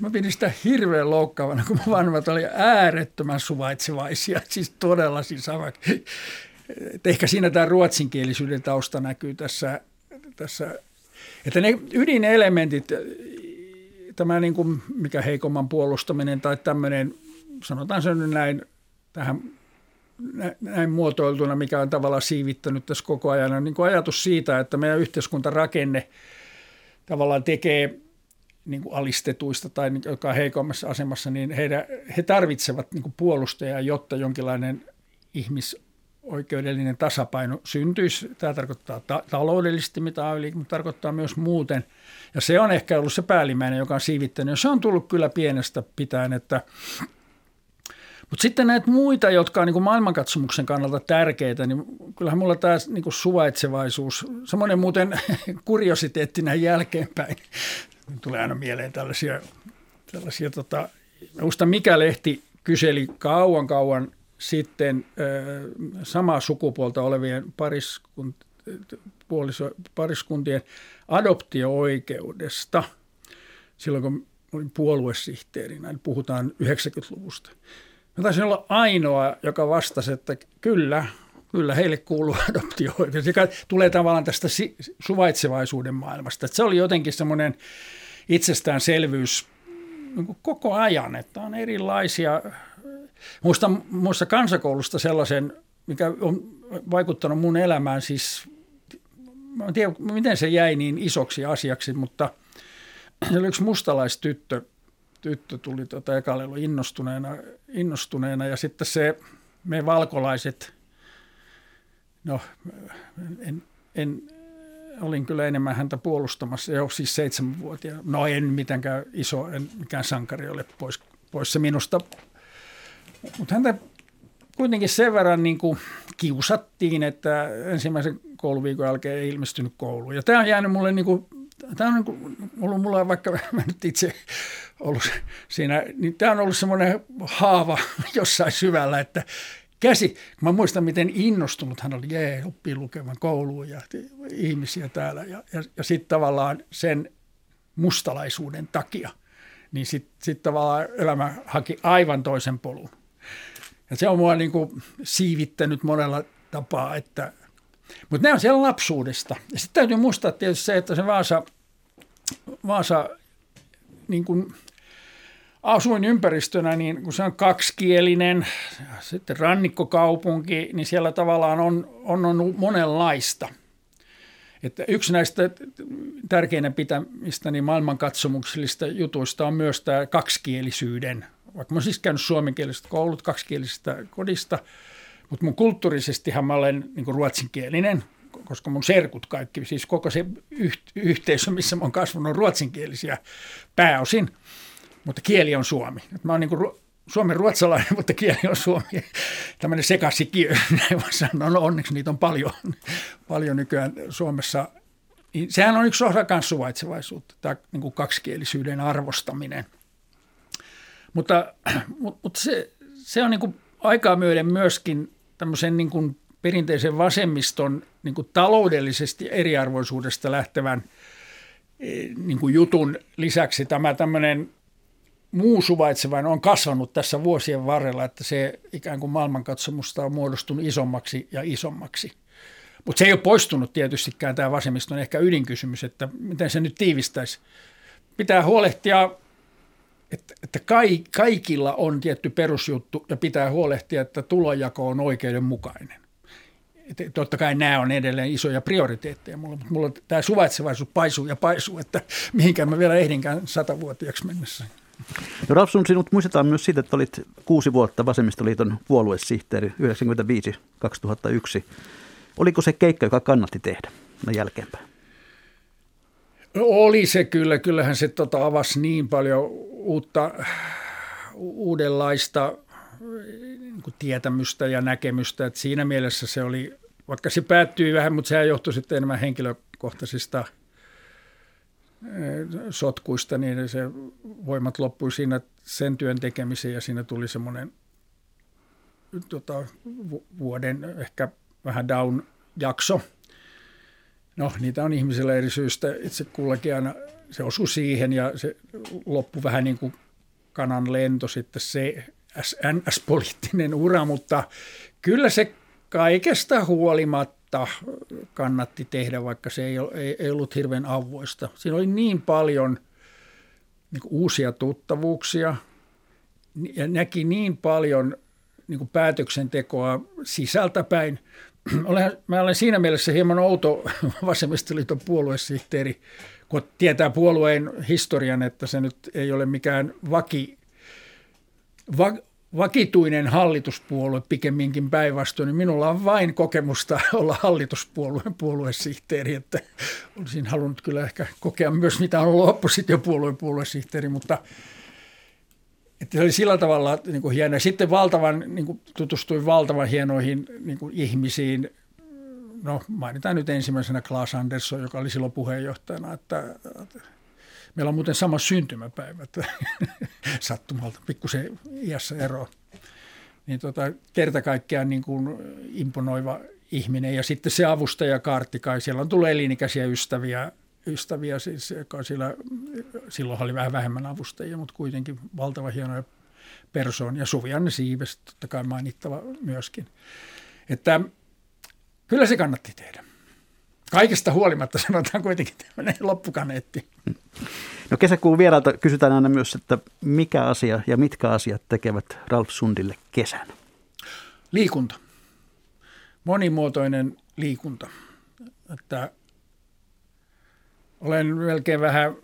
C: mä pidin sitä hirveän loukkaavana, kun vanhemmat oli äärettömän suvaitsevaisia, siis todella siis että ehkä siinä tämä ruotsinkielisyyden tausta näkyy tässä, tässä että ne ydinelementit, tämä niin kuin mikä heikomman puolustaminen tai tämmöinen sanotaan se nyt näin tähän näin muotoiltuna, mikä on tavallaan siivittänyt tässä koko ajan, on niin kuin ajatus siitä, että meidän yhteiskuntarakenne tavallaan tekee niin kuin alistetuista tai jotka on heikommassa asemassa, niin heidän, he tarvitsevat niin kuin puolustajaa, jotta jonkinlainen ihmisoikeudellinen tasapaino syntyisi. Tämä tarkoittaa ta- taloudellisesti, mitä yli, mutta tarkoittaa myös muuten. Ja se on ehkä ollut se päällimmäinen, joka on siivittänyt. Ja se on tullut kyllä pienestä pitäen, että mutta sitten näitä muita, jotka on niin maailmankatsomuksen kannalta tärkeitä, niin kyllähän mulla tämä niin kuin suvaitsevaisuus, semmoinen muuten kuriositeetti näin jälkeenpäin, tulee aina mieleen tällaisia, tällaisia tota, muista mikä lehti kyseli kauan kauan sitten samaa sukupuolta olevien pariskunt, puoliso, pariskuntien adoptio-oikeudesta silloin, kun olin puoluesihteerinä, eli puhutaan 90-luvusta. Mä taisin olla ainoa, joka vastasi, että kyllä, kyllä heille kuuluu adoptio-oikeus, joka tulee tavallaan tästä suvaitsevaisuuden maailmasta. Että se oli jotenkin semmoinen itsestäänselvyys niin koko ajan, että on erilaisia. Muistan, muista kansakoulusta sellaisen, mikä on vaikuttanut mun elämään, siis mä en tiedä, miten se jäi niin isoksi asiaksi, mutta se oli yksi mustalaistyttö, tyttö tuli tuota ekalelu innostuneena, innostuneena ja sitten se, me valkolaiset, no en, en, olin kyllä enemmän häntä puolustamassa, jo siis seitsemänvuotiaana. No en mitenkään iso, en mikään sankari ole pois, pois se minusta. Mutta häntä kuitenkin sen verran niin kuin kiusattiin, että ensimmäisen kouluviikon jälkeen ei ilmestynyt kouluun. Ja tämä on jäänyt mulle niin kuin tämä on niin kuin, ollut mulla vaikka mä nyt itse ollut siinä, niin tämä on ollut semmoinen haava jossain syvällä, että käsi. Mä muistan, miten innostunut hän oli, jee, oppii lukemaan kouluun ja ihmisiä täällä. Ja, ja, ja sitten tavallaan sen mustalaisuuden takia, niin sitten sit tavallaan elämä haki aivan toisen polun. Ja se on mua niin kuin siivittänyt monella tapaa, että, mutta ne on siellä lapsuudesta. Ja sitten täytyy muistaa tietysti se, että se Vaasa, Vaasa niin kuin asuinympäristönä, niin kun se on kaksikielinen, sitten rannikkokaupunki, niin siellä tavallaan on, on, on monenlaista. Että yksi näistä tärkeinä pitämistä niin maailmankatsomuksellista jutuista on myös tämä kaksikielisyyden. Vaikka mä olen siis käynyt suomenkielisestä koulut, kaksikielisestä kodista, mutta mun kulttuurisestihan mä olen niin ruotsinkielinen, koska mun serkut kaikki, siis koko se yhteisö, missä mä oon kasvanut, on ruotsinkielisiä pääosin – mutta kieli on suomi. Mä oon niin suomen ruotsalainen, mutta kieli on suomi. Tämmöinen sekasikiö, näin voi sanoa. No onneksi niitä on paljon, paljon nykyään Suomessa. Sehän on yksi osa myös suvaitsevaisuutta, tämä niin kuin kaksikielisyyden arvostaminen. Mutta, mutta se, se on niin kuin aikaa myöden myöskin tämmöisen niin kuin perinteisen vasemmiston niin kuin taloudellisesti eriarvoisuudesta lähtevän eh, niin kuin jutun lisäksi tämä tämmöinen muu suvaitsevainen on kasvanut tässä vuosien varrella, että se ikään kuin maailmankatsomusta on muodostunut isommaksi ja isommaksi. Mutta se ei ole poistunut tietystikään tämä vasemmiston ehkä ydinkysymys, että miten se nyt tiivistäisi. Pitää huolehtia, että, että kaikilla on tietty perusjuttu ja pitää huolehtia, että tulojako on oikeudenmukainen. Että totta kai nämä on edelleen isoja prioriteetteja mulla, mutta mulla tämä suvaitsevaisuus paisuu ja paisuu, että mihinkään mä vielä ehdinkään satavuotiaaksi mennessä.
B: No Rapsun, sinut muistetaan myös siitä, että olit kuusi vuotta Vasemmistoliiton puoluesihteeri 1995-2001. Oliko se keikka, joka kannatti tehdä no jälkeenpäin?
C: Oli se kyllä. Kyllähän se tota avasi niin paljon uutta, uudenlaista niin tietämystä ja näkemystä, että siinä mielessä se oli, vaikka se päättyi vähän, mutta sehän johtui sitten enemmän henkilökohtaisista – sotkuista, niin se voimat loppui siinä sen työn tekemiseen ja siinä tuli semmoinen tota, vuoden ehkä vähän down-jakso. No, niitä on ihmisillä eri syistä. Itse kullakin aina se osui siihen ja se loppui vähän niin kuin kanan lento sitten se NS-poliittinen ura, mutta kyllä se kaikesta huolimatta mutta kannatti tehdä, vaikka se ei, ollut hirveän avoista. Siinä oli niin paljon niin uusia tuttavuuksia ja näki niin paljon niin päätöksentekoa sisältäpäin. Olen, mä olen siinä mielessä hieman outo vasemmistoliiton puoluesihteeri, kun tietää puolueen historian, että se nyt ei ole mikään vaki, va, vakituinen hallituspuolue pikemminkin päinvastoin, niin minulla on vain kokemusta olla hallituspuolueen puoluesihteeri, että olisin halunnut kyllä ehkä kokea myös, mitä on ollut oppositiopuolueen puoluesihteeri, mutta että se oli sillä tavalla niin kuin hieno. Sitten valtavan, niin kuin tutustuin valtavan hienoihin niin kuin ihmisiin. No mainitaan nyt ensimmäisenä Klaas Andersson, joka oli silloin puheenjohtajana, että Meillä on muuten sama syntymäpäivä, sattumalta, pikkusen iässä ero. Niin tota, kerta kaikkiaan niin kuin imponoiva ihminen. Ja sitten se avustaja Karttikai, siellä on tullut elinikäisiä ystäviä, ystäviä siis, joka siellä, silloin oli vähän vähemmän avustajia, mutta kuitenkin valtava hienoja persoon. Ja Suvianne Siives, totta kai mainittava myöskin. Että kyllä se kannatti tehdä. Kaikesta huolimatta sanotaan kuitenkin tämmöinen loppukaneetti.
B: No kesäkuun vieraalta kysytään aina myös, että mikä asia ja mitkä asiat tekevät Ralf Sundille kesän?
C: Liikunta. Monimuotoinen liikunta. Että olen melkein vähän,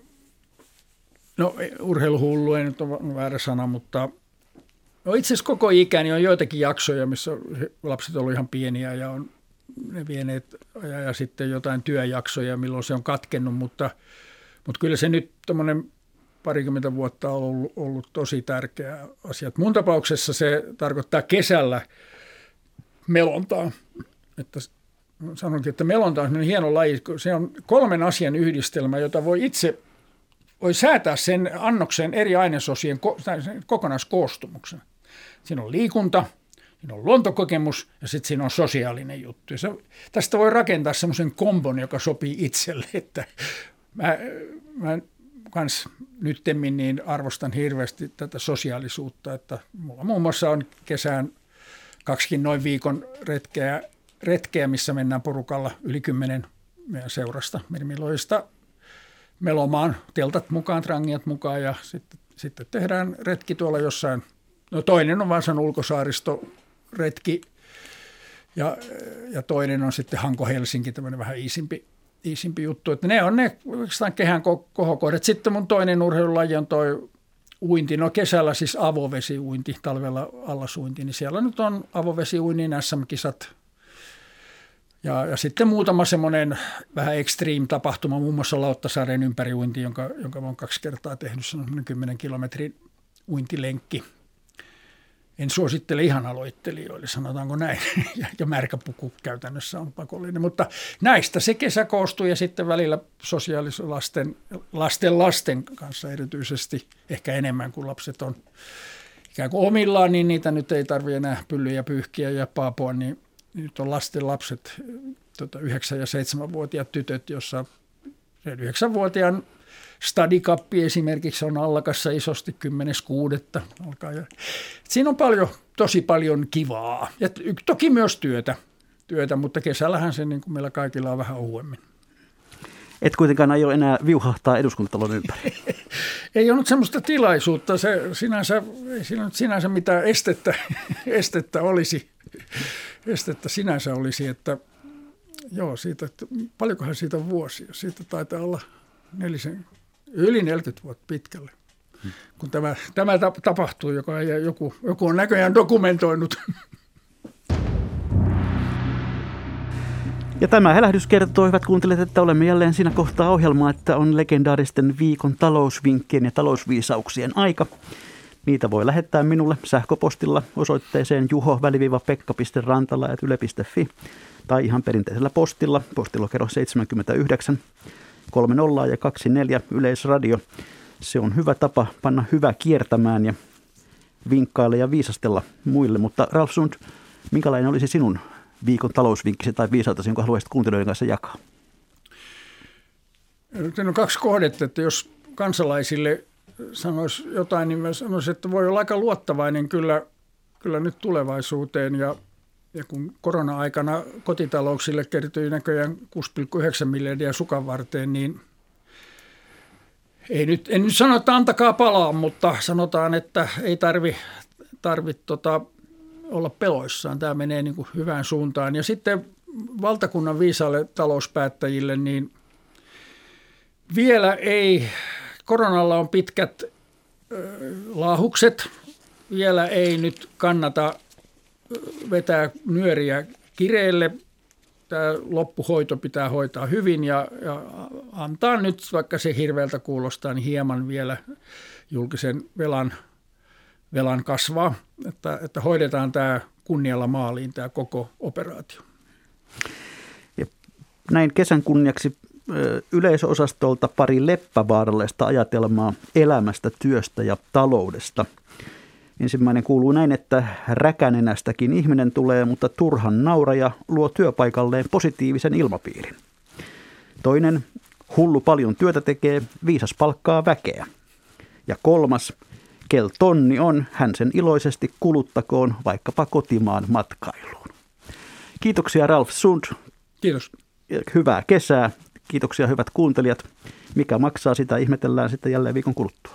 C: no urheiluhullu ei nyt ole väärä sana, mutta no itse asiassa koko ikäni on joitakin jaksoja, missä lapset ovat ihan pieniä ja on ne vieneet ja, ja sitten jotain työjaksoja, milloin se on katkennut, mutta, mutta kyllä se nyt tuommoinen parikymmentä vuotta on ollut, ollut tosi tärkeä asia. Mun tapauksessa se tarkoittaa kesällä melontaa. Että sanonkin, että melonta on hieno laji. Se on kolmen asian yhdistelmä, jota voi itse voi säätää sen annoksen eri ainesosien kokonaiskoostumuksen. Siinä on liikunta, Siinä on luontokokemus ja sitten siinä on sosiaalinen juttu. Ja se, tästä voi rakentaa semmoisen kombon, joka sopii itselle, että mä, mä kans nyttemmin niin arvostan hirveästi tätä sosiaalisuutta, että mulla muun muassa on kesään kaksikin noin viikon retkeä, retkeä missä mennään porukalla yli kymmenen meidän seurasta Mirmiloista melomaan, teltat mukaan, trangiat mukaan ja sitten, sitten tehdään retki tuolla jossain. No toinen on Vansan ulkosaaristo retki ja, ja toinen on sitten Hanko-Helsinki, tämmöinen vähän iisimpi, iisimpi juttu. Että ne on ne oikeastaan kehän kohokohdat. Sitten mun toinen urheilulaji on toi uinti. No kesällä siis avovesiuinti, talvella allasuinti, niin siellä nyt on avovesiuinnin SM-kisat. Ja, ja sitten muutama semmoinen vähän extreme tapahtuma, muun muassa Lauttasaaren ympäriuinti, jonka, jonka olen kaksi kertaa tehnyt, se on 10 kilometrin uintilenkki – en suosittele ihan aloittelijoille, sanotaanko näin, ja märkäpuku käytännössä on pakollinen, mutta näistä se kesä koostuu ja sitten välillä sosiaalislasten lasten lasten kanssa erityisesti, ehkä enemmän kuin lapset on ikään kuin omillaan, niin niitä nyt ei tarvitse enää pyllyjä pyyhkiä ja paapua, niin nyt on lasten lapset, tota 9- ja 7-vuotiaat tytöt, jossa 9-vuotiaan Stadikappi esimerkiksi on allakassa isosti 10.6. alkaa. Siinä on paljon, tosi paljon kivaa ja toki myös työtä, työtä mutta kesällähän se niin kuin meillä kaikilla on vähän ohuemmin.
B: Et kuitenkaan aio enää viuhahtaa eduskuntatalon ympäri.
C: ei ollut semmoista tilaisuutta. Se sinänsä, ei siinä sinänsä mitään estettä, estettä olisi. Estettä sinänsä olisi, että joo, siitä, että paljonkohan siitä on vuosia. Siitä taitaa olla nelisen, yli 40 vuotta pitkälle, kun tämä, tämä tapahtuu, joka joku, joku on näköjään dokumentoinut.
B: Ja tämä helähdys kertoo, hyvät kuuntelijat, että olemme jälleen siinä kohtaa ohjelmaa, että on legendaaristen viikon talousvinkkien ja talousviisauksien aika. Niitä voi lähettää minulle sähköpostilla osoitteeseen juho-pekka.rantala.yle.fi tai ihan perinteisellä postilla, postilokero 79 30 ja 24 Yleisradio. Se on hyvä tapa panna hyvä kiertämään ja vinkkailla ja viisastella muille. Mutta Ralf Sund, minkälainen olisi sinun viikon talousvinkkisi tai viisautasi, jonka haluaisit kuuntelijoiden kanssa jakaa?
C: Siinä on kaksi kohdetta, että jos kansalaisille sanoisi jotain, niin mä sanoisin, että voi olla aika luottavainen kyllä, kyllä nyt tulevaisuuteen ja ja kun korona-aikana kotitalouksille kertyi näköjään 6,9 miljardia sukan varteen, niin ei nyt, en nyt sano, että antakaa palaa, mutta sanotaan, että ei tarvi, tarvi tota, olla peloissaan. Tämä menee niin kuin hyvään suuntaan. Ja sitten valtakunnan viisaalle talouspäättäjille, niin vielä ei, koronalla on pitkät ö, laahukset, vielä ei nyt kannata vetää nyöriä kireelle. Tämä loppuhoito pitää hoitaa hyvin ja, ja antaa nyt, vaikka se hirveältä kuulostaa, niin hieman vielä julkisen velan, velan kasvaa, että, että hoidetaan tämä kunnialla maaliin tämä koko operaatio.
B: Ja näin kesän kunniaksi yleisosastolta pari leppävaarallista ajatelmaa elämästä, työstä ja taloudesta – Ensimmäinen kuuluu näin, että räkänenästäkin ihminen tulee, mutta turhan nauraja luo työpaikalleen positiivisen ilmapiirin. Toinen, hullu paljon työtä tekee, viisas palkkaa väkeä. Ja kolmas, kel tonni on, hän sen iloisesti kuluttakoon vaikkapa kotimaan matkailuun. Kiitoksia Ralf Sund.
C: Kiitos.
B: Hyvää kesää. Kiitoksia hyvät kuuntelijat. Mikä maksaa sitä ihmetellään sitten jälleen viikon kuluttua.